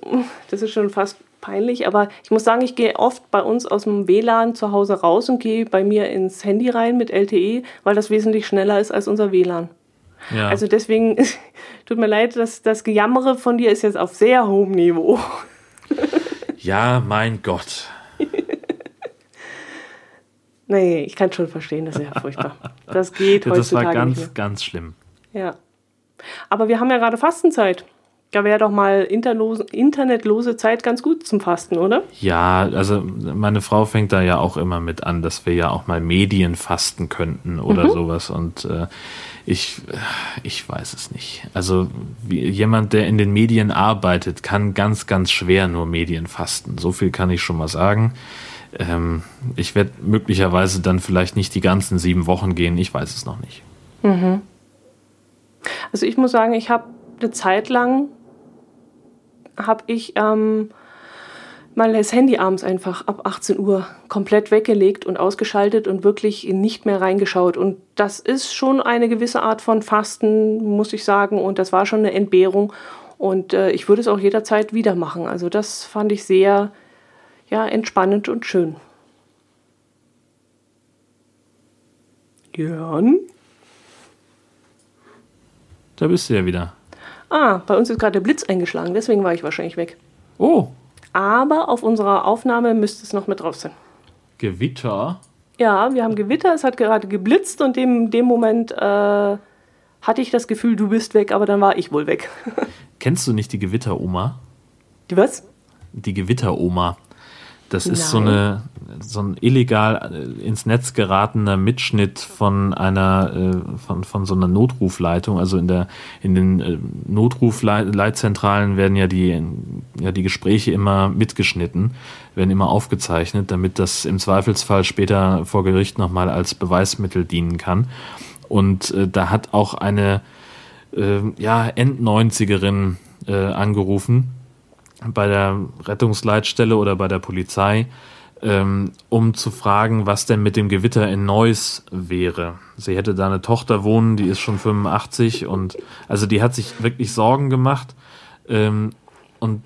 das ist schon fast peinlich, aber ich muss sagen, ich gehe oft bei uns aus dem WLAN zu Hause raus und gehe bei mir ins Handy rein mit LTE, weil das wesentlich schneller ist als unser WLAN. Ja. Also deswegen [laughs] tut mir leid, dass das Gejammere von dir ist jetzt auf sehr hohem Niveau. [laughs] ja, mein Gott. [laughs] nee, ich kann schon verstehen, das ist ja furchtbar. Das geht ja, Das war ganz, ganz schlimm. Ja. Aber wir haben ja gerade Fastenzeit. Da wäre doch mal internetlose Zeit ganz gut zum Fasten, oder? Ja, also meine Frau fängt da ja auch immer mit an, dass wir ja auch mal Medien fasten könnten oder mhm. sowas. Und äh, ich, ich weiß es nicht. Also wie, jemand, der in den Medien arbeitet, kann ganz, ganz schwer nur Medien fasten. So viel kann ich schon mal sagen. Ähm, ich werde möglicherweise dann vielleicht nicht die ganzen sieben Wochen gehen. Ich weiß es noch nicht. Mhm. Also ich muss sagen, ich habe eine Zeit lang, habe ich ähm, mal das Handy abends einfach ab 18 Uhr komplett weggelegt und ausgeschaltet und wirklich nicht mehr reingeschaut. Und das ist schon eine gewisse Art von Fasten, muss ich sagen. Und das war schon eine Entbehrung. Und äh, ich würde es auch jederzeit wieder machen. Also das fand ich sehr ja, entspannend und schön. Jörn? Da bist du ja wieder. Ah, bei uns ist gerade der Blitz eingeschlagen, deswegen war ich wahrscheinlich weg. Oh. Aber auf unserer Aufnahme müsste es noch mit drauf sein. Gewitter? Ja, wir haben Gewitter, es hat gerade geblitzt und in dem Moment äh, hatte ich das Gefühl, du bist weg, aber dann war ich wohl weg. [laughs] Kennst du nicht die Gewitteroma? Die was? Die Gewitteroma. Das ist so eine so ein illegal äh, ins Netz geratener Mitschnitt von einer äh, von, von so einer Notrufleitung. Also in der in den äh, Notrufleitzentralen werden ja die ja die Gespräche immer mitgeschnitten, werden immer aufgezeichnet, damit das im Zweifelsfall später vor Gericht nochmal als Beweismittel dienen kann. Und äh, da hat auch eine äh, ja End-90erin äh, angerufen bei der Rettungsleitstelle oder bei der Polizei, ähm, um zu fragen, was denn mit dem Gewitter in Neuss wäre. Sie hätte da eine Tochter wohnen, die ist schon 85 und also die hat sich wirklich Sorgen gemacht ähm, und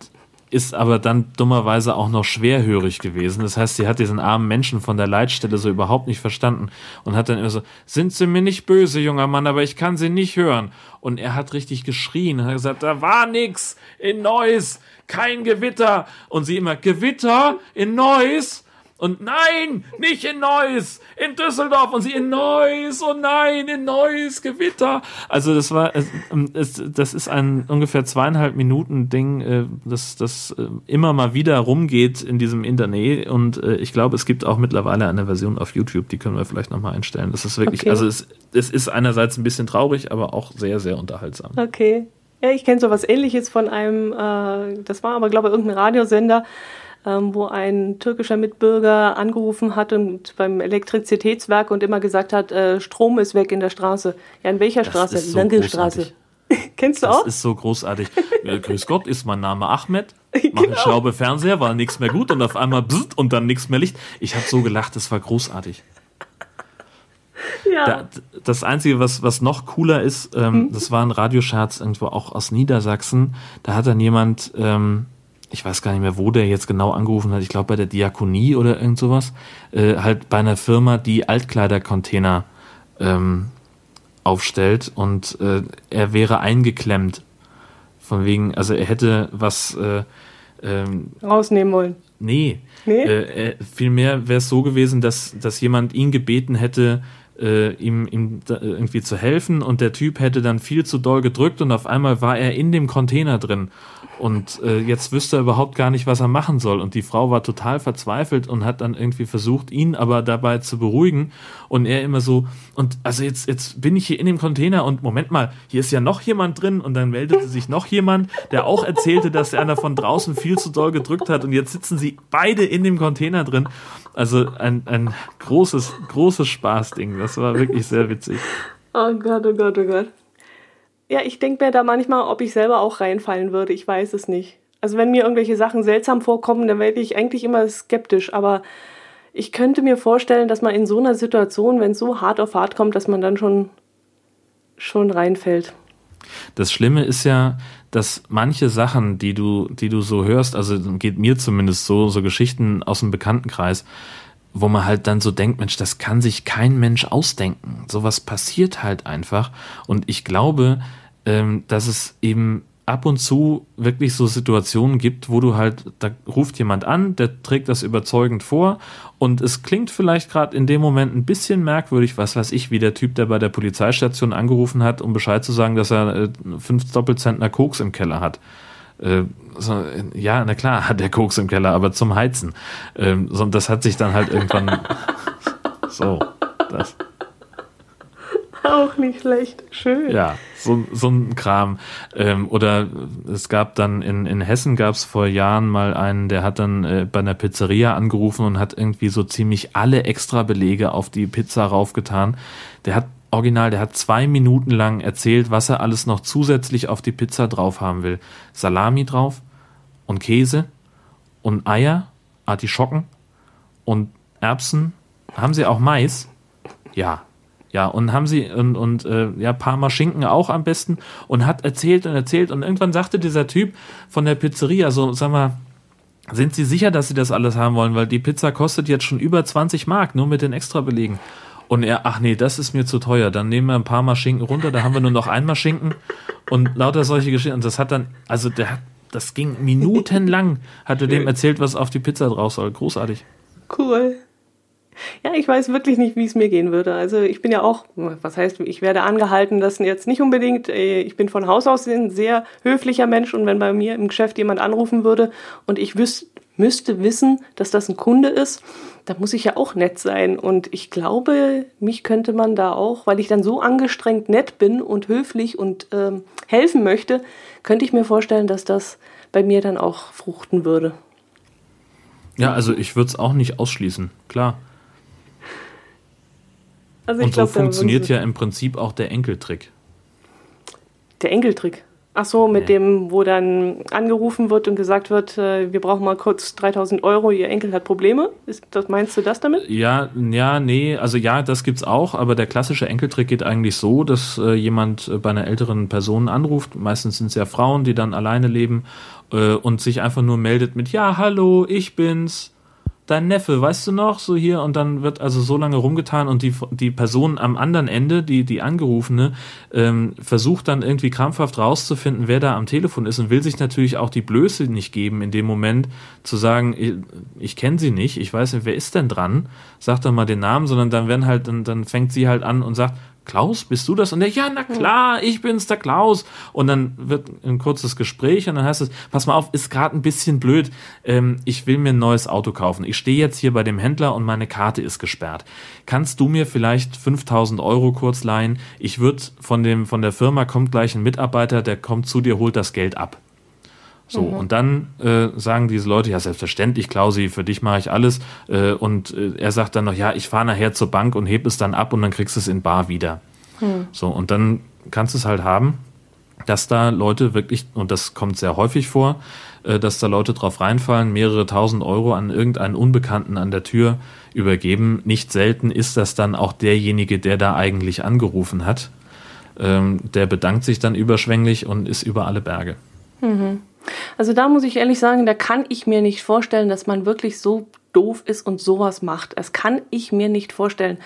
ist aber dann dummerweise auch noch schwerhörig gewesen. Das heißt, sie hat diesen armen Menschen von der Leitstelle so überhaupt nicht verstanden und hat dann immer so, sind Sie mir nicht böse, junger Mann, aber ich kann Sie nicht hören. Und er hat richtig geschrien und hat gesagt, da war nix in Neuss kein Gewitter. Und sie immer, Gewitter in Neuss? Und nein, nicht in Neuss, in Düsseldorf. Und sie in Neuss, oh nein, in Neuss, Gewitter. Also das war, es, es, das ist ein ungefähr zweieinhalb Minuten Ding, äh, das, das äh, immer mal wieder rumgeht in diesem Internet. Und äh, ich glaube, es gibt auch mittlerweile eine Version auf YouTube, die können wir vielleicht nochmal einstellen. Das ist wirklich, okay. also es, es ist einerseits ein bisschen traurig, aber auch sehr, sehr unterhaltsam. Okay. Ja, ich kenne sowas ähnliches von einem, äh, das war aber, glaube ich, irgendein Radiosender, ähm, wo ein türkischer Mitbürger angerufen hat und beim Elektrizitätswerk und immer gesagt hat, äh, Strom ist weg in der Straße. Ja, in welcher das Straße? So Langestraße. [laughs] Kennst du das auch? Das ist so großartig. Ja, grüß Gott, ist mein Name Ahmed. [laughs] Mach genau. Schraube Fernseher, war nichts mehr gut und auf einmal bzzzt und dann nichts mehr Licht. Ich habe so gelacht, das war großartig. Ja. Da, das Einzige, was, was noch cooler ist, ähm, mhm. das war ein Radioscherz irgendwo auch aus Niedersachsen. Da hat dann jemand, ähm, ich weiß gar nicht mehr, wo der jetzt genau angerufen hat, ich glaube bei der Diakonie oder irgend sowas, äh, halt bei einer Firma, die Altkleidercontainer ähm, aufstellt und äh, er wäre eingeklemmt. Von wegen, also er hätte was äh, ähm, rausnehmen wollen. Nee. nee? Äh, vielmehr wäre es so gewesen, dass, dass jemand ihn gebeten hätte, äh, ihm, ihm irgendwie zu helfen und der Typ hätte dann viel zu doll gedrückt und auf einmal war er in dem Container drin und äh, jetzt wüsste er überhaupt gar nicht, was er machen soll. Und die Frau war total verzweifelt und hat dann irgendwie versucht, ihn aber dabei zu beruhigen. Und er immer so, und also jetzt, jetzt bin ich hier in dem Container und Moment mal, hier ist ja noch jemand drin. Und dann meldete sich noch jemand, der auch erzählte, dass einer von draußen viel zu doll gedrückt hat. Und jetzt sitzen sie beide in dem Container drin. Also ein, ein großes, großes Spaßding. Das war wirklich sehr witzig. Oh Gott, oh Gott, oh Gott. Ja, ich denke mir da manchmal, ob ich selber auch reinfallen würde. Ich weiß es nicht. Also wenn mir irgendwelche Sachen seltsam vorkommen, dann werde ich eigentlich immer skeptisch. Aber ich könnte mir vorstellen, dass man in so einer Situation, wenn es so hart auf hart kommt, dass man dann schon, schon reinfällt. Das Schlimme ist ja, dass manche Sachen, die du, die du so hörst, also geht mir zumindest so, so Geschichten aus dem Bekanntenkreis, wo man halt dann so denkt, Mensch, das kann sich kein Mensch ausdenken. Sowas passiert halt einfach. Und ich glaube, ähm, dass es eben ab und zu wirklich so Situationen gibt, wo du halt, da ruft jemand an, der trägt das überzeugend vor und es klingt vielleicht gerade in dem Moment ein bisschen merkwürdig, was weiß ich, wie der Typ, der bei der Polizeistation angerufen hat, um Bescheid zu sagen, dass er äh, fünf Doppelzentner Koks im Keller hat. Äh, so, ja, na klar, hat der Koks im Keller, aber zum Heizen. Ähm, so, das hat sich dann halt irgendwann [laughs] so, das. [laughs] Auch nicht schlecht, schön. Ja, so, so ein Kram. Ähm, oder es gab dann in, in Hessen gab es vor Jahren mal einen, der hat dann äh, bei einer Pizzeria angerufen und hat irgendwie so ziemlich alle extra Belege auf die Pizza raufgetan. Der hat original, der hat zwei Minuten lang erzählt, was er alles noch zusätzlich auf die Pizza drauf haben will. Salami drauf und Käse und Eier, Artischocken und Erbsen. Haben sie auch Mais? Ja. Ja, und haben sie und, und äh, ja, Parma Schinken auch am besten und hat erzählt und erzählt und irgendwann sagte dieser Typ von der Pizzeria, so, sag mal, sind Sie sicher, dass Sie das alles haben wollen? Weil die Pizza kostet jetzt schon über 20 Mark, nur mit den Extrabelegen. Und er, ach nee, das ist mir zu teuer. Dann nehmen wir ein paar Mal Schinken runter, da haben wir nur noch einmal Schinken und lauter solche Geschichten. Und das hat dann, also der hat, das ging minutenlang, hat er dem erzählt, was auf die Pizza drauf soll. Großartig. Cool. Ja, ich weiß wirklich nicht, wie es mir gehen würde. Also ich bin ja auch, was heißt, ich werde angehalten, das jetzt nicht unbedingt, äh, ich bin von Haus aus ein sehr höflicher Mensch und wenn bei mir im Geschäft jemand anrufen würde und ich wüs müsste wissen, dass das ein Kunde ist, da muss ich ja auch nett sein. Und ich glaube, mich könnte man da auch, weil ich dann so angestrengt nett bin und höflich und ähm, helfen möchte, könnte ich mir vorstellen, dass das bei mir dann auch fruchten würde. Ja, also ich würde es auch nicht ausschließen, klar. Also und glaub, so funktioniert ja im Prinzip auch der Enkeltrick. Der Enkeltrick? Ach so, mit ja. dem, wo dann angerufen wird und gesagt wird, äh, wir brauchen mal kurz 3000 Euro, ihr Enkel hat Probleme. Ist, das, meinst du das damit? Ja, ja, nee, also ja, das gibt's auch, aber der klassische Enkeltrick geht eigentlich so, dass äh, jemand äh, bei einer älteren Person anruft, meistens sind es ja Frauen, die dann alleine leben äh, und sich einfach nur meldet mit, ja, hallo, ich bin's dein Neffe, weißt du noch, so hier, und dann wird also so lange rumgetan und die, die Person am anderen Ende, die, die Angerufene, ähm, versucht dann irgendwie krampfhaft rauszufinden, wer da am Telefon ist und will sich natürlich auch die Blöße nicht geben, in dem Moment zu sagen, ich, ich kenne sie nicht, ich weiß nicht, wer ist denn dran, sag doch mal den Namen, sondern dann werden halt, dann, dann fängt sie halt an und sagt, Klaus, bist du das? Und der, ja, na klar, ich bin's, der Klaus. Und dann wird ein kurzes Gespräch und dann heißt es, pass mal auf, ist gerade ein bisschen blöd. Ähm, ich will mir ein neues Auto kaufen. Ich stehe jetzt hier bei dem Händler und meine Karte ist gesperrt. Kannst du mir vielleicht 5000 Euro kurz leihen? Ich würde von dem, von der Firma kommt gleich ein Mitarbeiter, der kommt zu dir, holt das Geld ab. So, mhm. und dann äh, sagen diese Leute, ja, selbstverständlich, Klausi, für dich mache ich alles. Äh, und äh, er sagt dann noch, ja, ich fahre nachher zur Bank und heb es dann ab und dann kriegst du es in Bar wieder. Mhm. So, und dann kannst du es halt haben, dass da Leute wirklich, und das kommt sehr häufig vor, äh, dass da Leute drauf reinfallen, mehrere tausend Euro an irgendeinen Unbekannten an der Tür übergeben. Nicht selten ist das dann auch derjenige, der da eigentlich angerufen hat. Ähm, der bedankt sich dann überschwänglich und ist über alle Berge. Mhm. Also da muss ich ehrlich sagen, da kann ich mir nicht vorstellen, dass man wirklich so doof ist und sowas macht. Das kann ich mir nicht vorstellen,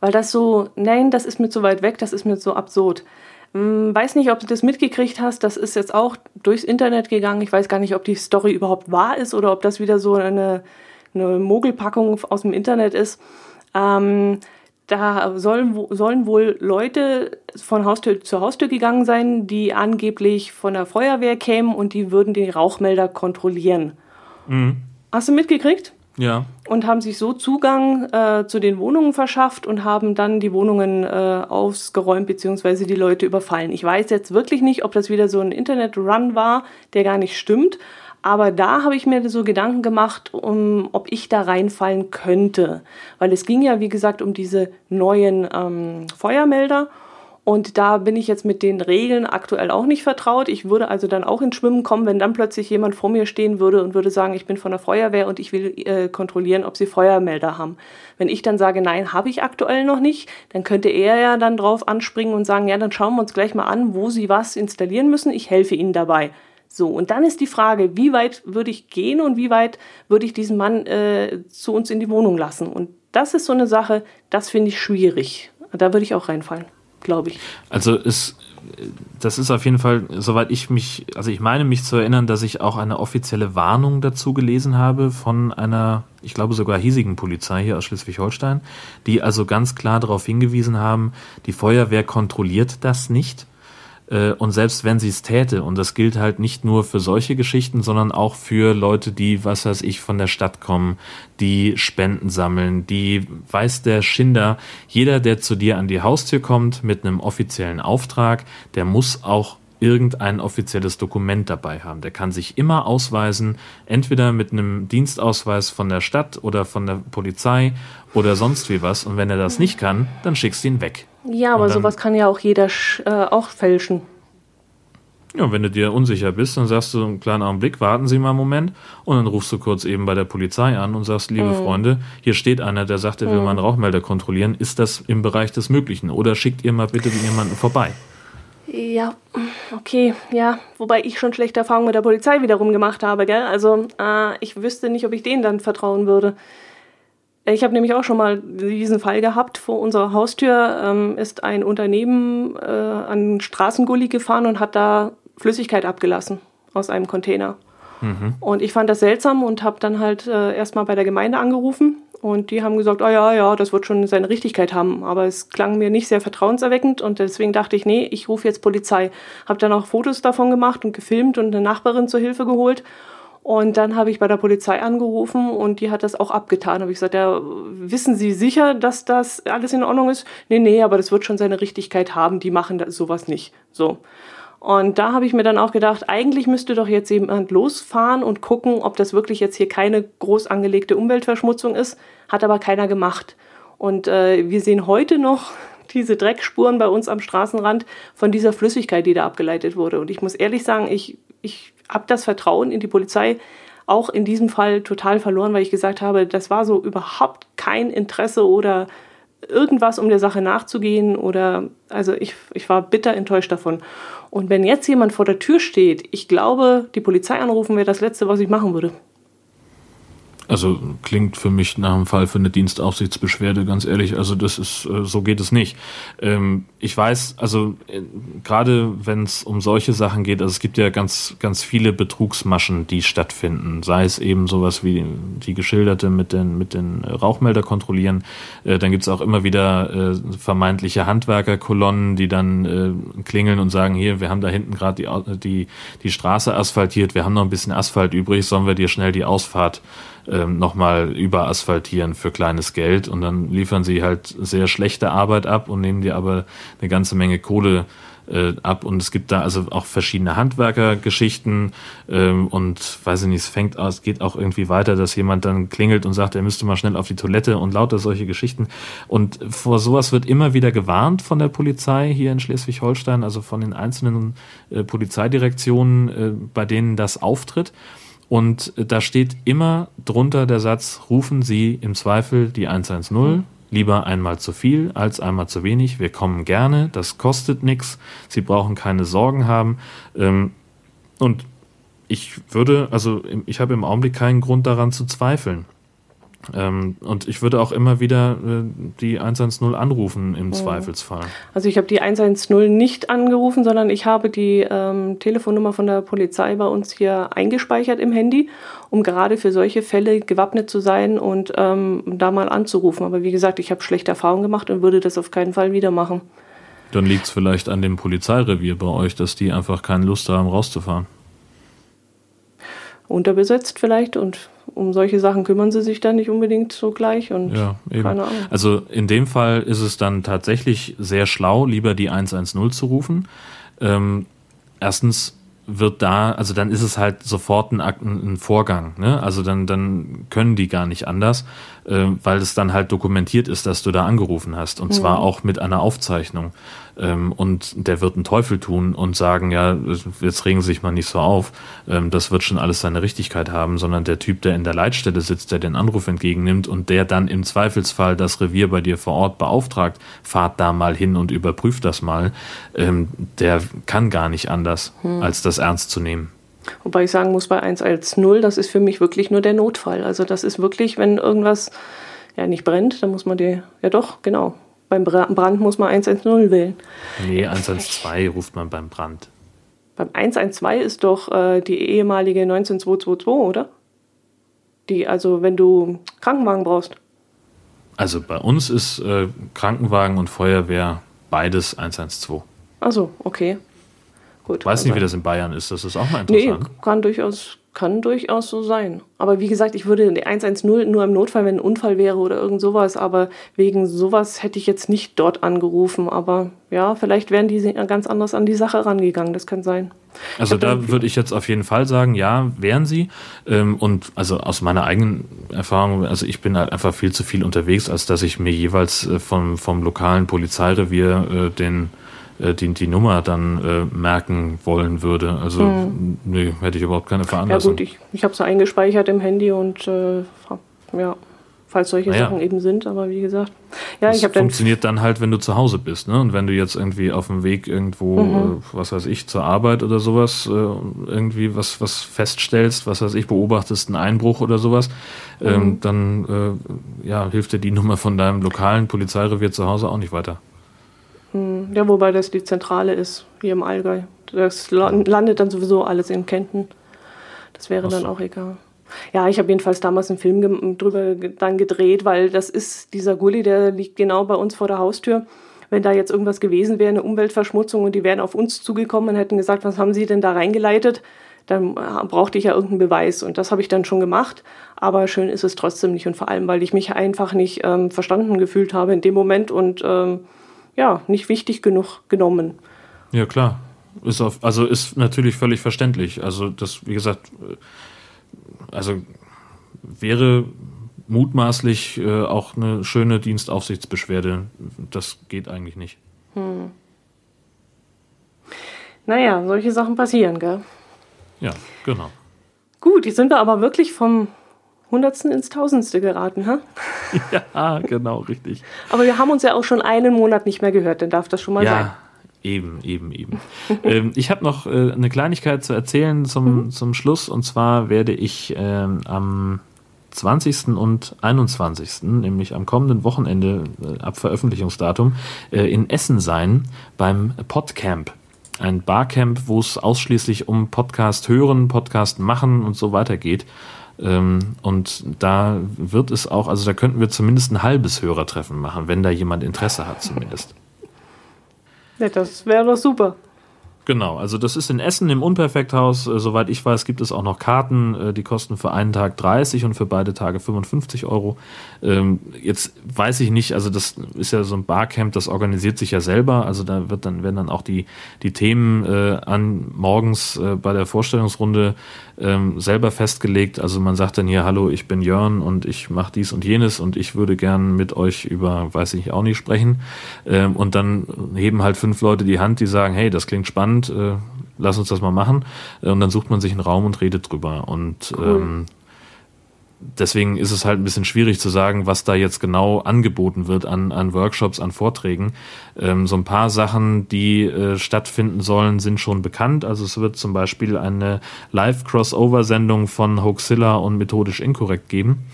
weil das so, nein, das ist mir zu weit weg, das ist mir so absurd. Hm, weiß nicht, ob du das mitgekriegt hast, das ist jetzt auch durchs Internet gegangen. Ich weiß gar nicht, ob die Story überhaupt wahr ist oder ob das wieder so eine, eine Mogelpackung aus dem Internet ist. Ähm, da sollen, sollen wohl Leute von Haustür zu Haustür gegangen sein, die angeblich von der Feuerwehr kämen und die würden den Rauchmelder kontrollieren. Mhm. Hast du mitgekriegt? Ja. Und haben sich so Zugang äh, zu den Wohnungen verschafft und haben dann die Wohnungen äh, ausgeräumt bzw. die Leute überfallen. Ich weiß jetzt wirklich nicht, ob das wieder so ein Internet-Run war, der gar nicht stimmt. Aber da habe ich mir so Gedanken gemacht, um, ob ich da reinfallen könnte. Weil es ging ja, wie gesagt, um diese neuen ähm, Feuermelder. Und da bin ich jetzt mit den Regeln aktuell auch nicht vertraut. Ich würde also dann auch ins Schwimmen kommen, wenn dann plötzlich jemand vor mir stehen würde und würde sagen, ich bin von der Feuerwehr und ich will äh, kontrollieren, ob sie Feuermelder haben. Wenn ich dann sage, nein, habe ich aktuell noch nicht, dann könnte er ja dann drauf anspringen und sagen, ja, dann schauen wir uns gleich mal an, wo sie was installieren müssen. Ich helfe ihnen dabei. So, und dann ist die Frage, wie weit würde ich gehen und wie weit würde ich diesen Mann äh, zu uns in die Wohnung lassen? Und das ist so eine Sache, das finde ich schwierig. Da würde ich auch reinfallen, glaube ich. Also es, das ist auf jeden Fall, soweit ich mich, also ich meine mich zu erinnern, dass ich auch eine offizielle Warnung dazu gelesen habe von einer, ich glaube sogar hiesigen Polizei hier aus Schleswig-Holstein, die also ganz klar darauf hingewiesen haben, die Feuerwehr kontrolliert das nicht und selbst wenn sie es täte, und das gilt halt nicht nur für solche Geschichten, sondern auch für Leute, die, was weiß ich, von der Stadt kommen, die Spenden sammeln, die weiß der Schinder, jeder, der zu dir an die Haustür kommt mit einem offiziellen Auftrag, der muss auch irgendein offizielles Dokument dabei haben. Der kann sich immer ausweisen, entweder mit einem Dienstausweis von der Stadt oder von der Polizei oder sonst wie was. Und wenn er das nicht kann, dann schickst du ihn weg. Ja, aber sowas kann ja auch jeder äh, auch fälschen. Ja, wenn du dir unsicher bist, dann sagst du einen kleinen Augenblick, warten Sie mal einen Moment und dann rufst du kurz eben bei der Polizei an und sagst, liebe mhm. Freunde, hier steht einer, der sagt, er will mhm. mal einen Rauchmelder kontrollieren. Ist das im Bereich des Möglichen? Oder schickt ihr mal bitte jemanden vorbei? Ja, okay, ja. Wobei ich schon schlechte Erfahrungen mit der Polizei wiederum gemacht habe, gell? Also äh, ich wüsste nicht, ob ich denen dann vertrauen würde. Ich habe nämlich auch schon mal diesen Fall gehabt. Vor unserer Haustür ähm, ist ein Unternehmen äh, an Straßengully gefahren und hat da Flüssigkeit abgelassen aus einem Container. Mhm. Und ich fand das seltsam und habe dann halt äh, erstmal bei der Gemeinde angerufen und die haben gesagt, oh ja, ja, das wird schon seine Richtigkeit haben. Aber es klang mir nicht sehr vertrauenserweckend und deswegen dachte ich, nee, ich rufe jetzt Polizei. Habe dann auch Fotos davon gemacht und gefilmt und eine Nachbarin zur Hilfe geholt. Und dann habe ich bei der Polizei angerufen und die hat das auch abgetan. Habe ich gesagt, ja, wissen Sie sicher, dass das alles in Ordnung ist? Nee, nee, aber das wird schon seine Richtigkeit haben. Die machen sowas nicht. So. Und da habe ich mir dann auch gedacht, eigentlich müsste doch jetzt jemand losfahren und gucken, ob das wirklich jetzt hier keine groß angelegte Umweltverschmutzung ist. Hat aber keiner gemacht. Und äh, wir sehen heute noch [laughs] diese Dreckspuren bei uns am Straßenrand von dieser Flüssigkeit, die da abgeleitet wurde. Und ich muss ehrlich sagen, ich, ich habe das Vertrauen in die Polizei auch in diesem Fall total verloren, weil ich gesagt habe, das war so überhaupt kein Interesse oder irgendwas, um der Sache nachzugehen oder also ich, ich war bitter enttäuscht davon. Und wenn jetzt jemand vor der Tür steht, ich glaube, die Polizei anrufen wäre das Letzte, was ich machen würde. Also klingt für mich nach einem Fall für eine Dienstaufsichtsbeschwerde, ganz ehrlich. Also das ist, äh, so geht es nicht. Ähm, ich weiß, also äh, gerade wenn es um solche Sachen geht, also es gibt ja ganz, ganz viele Betrugsmaschen, die stattfinden. Sei es eben sowas wie die geschilderte mit den, mit den Rauchmelder kontrollieren. Äh, dann gibt es auch immer wieder vermeintliche Handwerkerkolonnen, die dann klingeln und sagen, hier, wir haben da hinten gerade die, die, die Straße asphaltiert, wir haben noch ein bisschen Asphalt übrig, sollen wir dir schnell die Ausfahrt ähm, nochmal überasphaltieren für kleines Geld. Und dann liefern sie halt sehr schlechte Arbeit ab und nehmen dir aber eine ganze Menge Kohle äh, ab. Und es gibt da also auch verschiedene Handwerkergeschichten ähm, und weiß ich nicht, es fängt aus, geht auch irgendwie weiter, dass jemand dann klingelt und sagt, er müsste mal schnell auf die Toilette und lauter solche Geschichten. Und vor sowas wird immer wieder gewarnt von der Polizei hier in Schleswig-Holstein, also von den einzelnen äh, Polizeidirektionen, äh, bei denen das auftritt und da steht immer drunter der Satz, rufen Sie im Zweifel die 110. Mhm. Lieber einmal zu viel als einmal zu wenig. Wir kommen gerne, das kostet nichts. Sie brauchen keine Sorgen haben. Ähm, und ich würde, also ich habe im Augenblick keinen Grund daran zu zweifeln. Ähm, und ich würde auch immer wieder äh, die 110 anrufen im mhm. Zweifelsfall. Also ich habe die 110 nicht angerufen, sondern ich habe die ähm, Telefonnummer von der Polizei bei uns hier eingespeichert im Handy, um gerade für solche Fälle gewappnet zu sein und ähm, da mal anzurufen. Aber wie gesagt, ich habe schlechte Erfahrungen gemacht und würde das auf keinen Fall wieder machen. Dann liegt es vielleicht an dem Polizeirevier bei euch, dass die einfach keine Lust haben, rauszufahren. Unterbesetzt vielleicht und um solche Sachen kümmern sie sich dann nicht unbedingt so gleich und ja, eben. keine Ahnung. Also in dem Fall ist es dann tatsächlich sehr schlau, lieber die 110 zu rufen. Ähm, erstens wird da, also dann ist es halt sofort ein, ein Vorgang, ne? Also dann, dann können die gar nicht anders, äh, weil es dann halt dokumentiert ist, dass du da angerufen hast. Und mhm. zwar auch mit einer Aufzeichnung. Ähm, und der wird einen Teufel tun und sagen, ja, jetzt regen Sie sich mal nicht so auf, ähm, das wird schon alles seine Richtigkeit haben, sondern der Typ, der in der Leitstelle sitzt, der den Anruf entgegennimmt und der dann im Zweifelsfall das Revier bei dir vor Ort beauftragt, fahrt da mal hin und überprüft das mal, ähm, der kann gar nicht anders, hm. als das ernst zu nehmen. Wobei ich sagen muss, bei 1 als 0, das ist für mich wirklich nur der Notfall. Also das ist wirklich, wenn irgendwas ja nicht brennt, dann muss man die, ja doch, genau, beim Brand muss man 110 wählen. Nee, 112 ruft man beim Brand. Beim 112 ist doch äh, die ehemalige 19222, oder? Die, also wenn du Krankenwagen brauchst. Also bei uns ist äh, Krankenwagen und Feuerwehr beides 112. Also okay. Gut. Weiß nicht, wie das in Bayern ist. Das ist auch mal interessant. Nee, kann durchaus kann durchaus so sein. Aber wie gesagt, ich würde die 110 nur im Notfall, wenn ein Unfall wäre oder irgend sowas. Aber wegen sowas hätte ich jetzt nicht dort angerufen. Aber ja, vielleicht wären die ganz anders an die Sache rangegangen. Das kann sein. Also da würde ich jetzt auf jeden Fall sagen, ja, wären sie. Ähm, und also aus meiner eigenen Erfahrung, also ich bin halt einfach viel zu viel unterwegs, als dass ich mir jeweils äh, vom, vom lokalen Polizeirevier äh, den äh, die, die Nummer dann äh, merken wollen würde. Also hm. nee, hätte ich überhaupt keine Veranlassung. Ja gut, ich, ich habe es eingespeichert im Handy und äh, ja, falls solche naja. Sachen eben sind, aber wie gesagt. Ja, das ich habe dann funktioniert dann halt, wenn du zu Hause bist, ne? Und wenn du jetzt irgendwie auf dem Weg irgendwo, mhm. äh, was weiß ich, zur Arbeit oder sowas, äh, irgendwie was, was feststellst, was weiß ich, beobachtest einen Einbruch oder sowas, ähm, mhm. ähm, dann äh, ja, hilft dir die Nummer von deinem lokalen Polizeirevier zu Hause auch nicht weiter. Hm, ja, wobei das die Zentrale ist, hier im Allgäu. Das landet dann sowieso alles in Kenten. Das wäre dann auch egal. Ja, ich habe jedenfalls damals einen Film drüber dann gedreht, weil das ist dieser Gully, der liegt genau bei uns vor der Haustür. Wenn da jetzt irgendwas gewesen wäre, eine Umweltverschmutzung und die wären auf uns zugekommen und hätten gesagt, was haben Sie denn da reingeleitet, dann äh, brauchte ich ja irgendeinen Beweis. Und das habe ich dann schon gemacht. Aber schön ist es trotzdem nicht. Und vor allem, weil ich mich einfach nicht ähm, verstanden gefühlt habe in dem Moment und ähm, ja, nicht wichtig genug genommen. Ja, klar. Ist auf, also ist natürlich völlig verständlich. Also das, wie gesagt, äh, also wäre mutmaßlich äh, auch eine schöne Dienstaufsichtsbeschwerde. Das geht eigentlich nicht. Hm. Naja, solche Sachen passieren, gell? Ja, genau. Gut, jetzt sind wir aber wirklich vom Hundertsten ins Tausendste geraten, ha? [laughs] Ja, genau, richtig. Aber wir haben uns ja auch schon einen Monat nicht mehr gehört, dann darf das schon mal ja. sein. Eben, eben, eben. [laughs] ähm, ich habe noch äh, eine Kleinigkeit zu erzählen zum, mhm. zum Schluss. Und zwar werde ich ähm, am 20. und 21., nämlich am kommenden Wochenende äh, ab Veröffentlichungsdatum, äh, in Essen sein beim Podcamp. Ein Barcamp, wo es ausschließlich um Podcast hören, Podcast machen und so weiter geht. Ähm, und da wird es auch, also da könnten wir zumindest ein halbes Hörertreffen machen, wenn da jemand Interesse hat zumindest. Ja, das wäre doch super. Genau, also das ist in Essen im Unperfekthaus. Äh, soweit ich weiß, gibt es auch noch Karten, äh, die kosten für einen Tag 30 und für beide Tage 55 Euro. Ähm, jetzt weiß ich nicht, also das ist ja so ein Barcamp, das organisiert sich ja selber. Also da wird dann, werden dann auch die, die Themen äh, an morgens bei der Vorstellungsrunde ähm, selber festgelegt. Also man sagt dann hier, hallo, ich bin Jörn und ich mache dies und jenes und ich würde gern mit euch über, weiß ich auch nicht, sprechen. Ähm, und dann heben halt fünf Leute die Hand, die sagen, hey, das klingt spannend äh, lass uns das mal machen. Äh, und dann sucht man sich einen Raum und redet drüber. Und cool. ähm, deswegen ist es halt ein bisschen schwierig zu sagen, was da jetzt genau angeboten wird an, an Workshops, an Vorträgen. Ähm, so ein paar Sachen, die äh, stattfinden sollen, sind schon bekannt. Also es wird zum Beispiel eine Live-Crossover-Sendung von Hoaxilla und Methodisch Inkorrekt geben.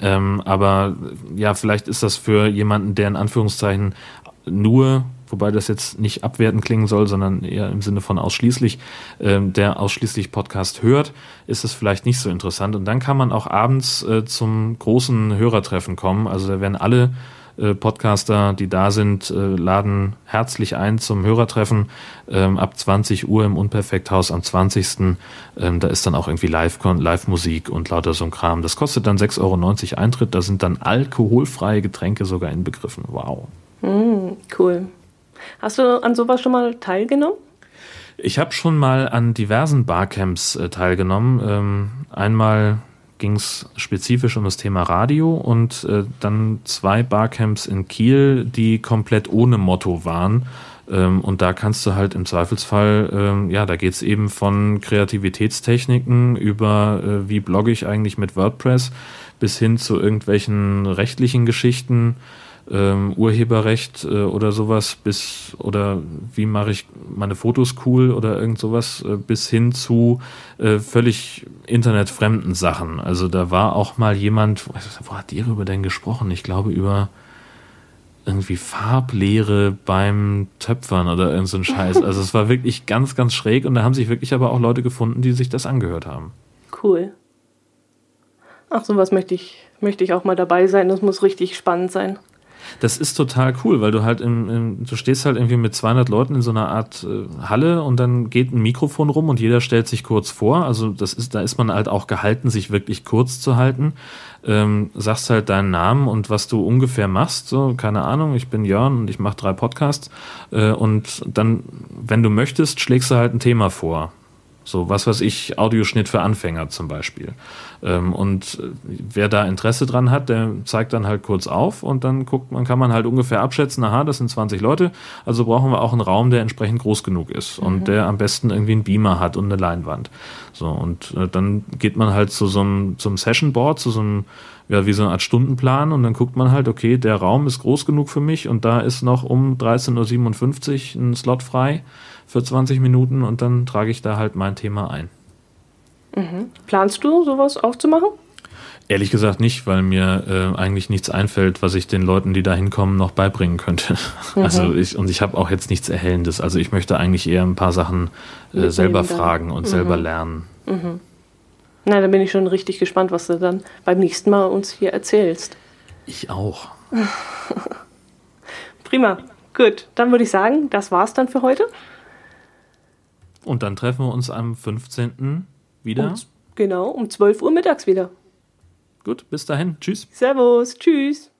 Ähm, aber ja, vielleicht ist das für jemanden, der in Anführungszeichen nur wobei das jetzt nicht abwertend klingen soll, sondern eher im Sinne von ausschließlich, äh, der ausschließlich Podcast hört, ist es vielleicht nicht so interessant. Und dann kann man auch abends äh, zum großen Hörertreffen kommen. Also da werden alle äh, Podcaster, die da sind, äh, laden herzlich ein zum Hörertreffen ähm, ab 20 Uhr im Unperfekthaus am 20. Ähm, da ist dann auch irgendwie Live-Musik Live und lauter so ein Kram. Das kostet dann 6,90 Euro Eintritt. Da sind dann alkoholfreie Getränke sogar inbegriffen. Wow. Mm, cool. Hast du an sowas schon mal teilgenommen? Ich habe schon mal an diversen Barcamps äh, teilgenommen. Ähm, einmal ging es spezifisch um das Thema Radio und äh, dann zwei Barcamps in Kiel, die komplett ohne Motto waren. Ähm, und da kannst du halt im Zweifelsfall, ähm, ja, da geht es eben von Kreativitätstechniken über, äh, wie blogge ich eigentlich mit WordPress, bis hin zu irgendwelchen rechtlichen Geschichten ähm, Urheberrecht äh, oder sowas bis oder wie mache ich meine Fotos cool oder irgend sowas äh, bis hin zu äh, völlig internetfremden Sachen. Also da war auch mal jemand, wo hat ihr darüber denn gesprochen? Ich glaube über irgendwie Farblehre beim Töpfern oder irgend so ein Scheiß. [laughs] Also es war wirklich ganz, ganz schräg und da haben sich wirklich aber auch Leute gefunden, die sich das angehört haben. Cool. Ach, sowas möchte ich, möchte ich auch mal dabei sein. Das muss richtig spannend sein. Das ist total cool, weil du halt im, im, du stehst halt irgendwie mit 200 Leuten in so einer Art äh, Halle und dann geht ein Mikrofon rum und jeder stellt sich kurz vor. Also das ist, da ist man halt auch gehalten, sich wirklich kurz zu halten. Ähm, sagst halt deinen Namen und was du ungefähr machst. So, keine Ahnung, ich bin Jörn und ich mache drei Podcasts. Äh, und dann, wenn du möchtest, schlägst du halt ein Thema vor. So, was weiß ich, Audioschnitt für Anfänger zum Beispiel. Ähm, und äh, wer da Interesse dran hat, der zeigt dann halt kurz auf und dann guckt man, kann man halt ungefähr abschätzen, aha, das sind 20 Leute, also brauchen wir auch einen Raum, der entsprechend groß genug ist mhm. und der am besten irgendwie einen Beamer hat und eine Leinwand. So, und äh, dann geht man halt zu so einem, zum Session Board, zu so einem, ja, wie so eine Art Stundenplan und dann guckt man halt, okay, der Raum ist groß genug für mich und da ist noch um 13.57 Uhr ein Slot frei für 20 Minuten und dann trage ich da halt mein Thema ein. Mhm. Planst du sowas aufzumachen? Ehrlich gesagt nicht, weil mir äh, eigentlich nichts einfällt, was ich den Leuten, die da hinkommen, noch beibringen könnte. [laughs] Mhm. Also ich und ich habe auch jetzt nichts Erhellendes. Also ich möchte eigentlich eher ein paar Sachen äh, selber fragen und mhm. selber lernen. Mhm. Na, dann bin ich schon richtig gespannt, was du dann beim nächsten Mal uns hier erzählst. Ich auch. [laughs] Prima. Gut, dann würde ich sagen, das war's dann für heute. Und dann treffen wir uns am 15. wieder. Um, genau, um 12 Uhr mittags wieder. Gut, bis dahin. Tschüss. Servus. Tschüss.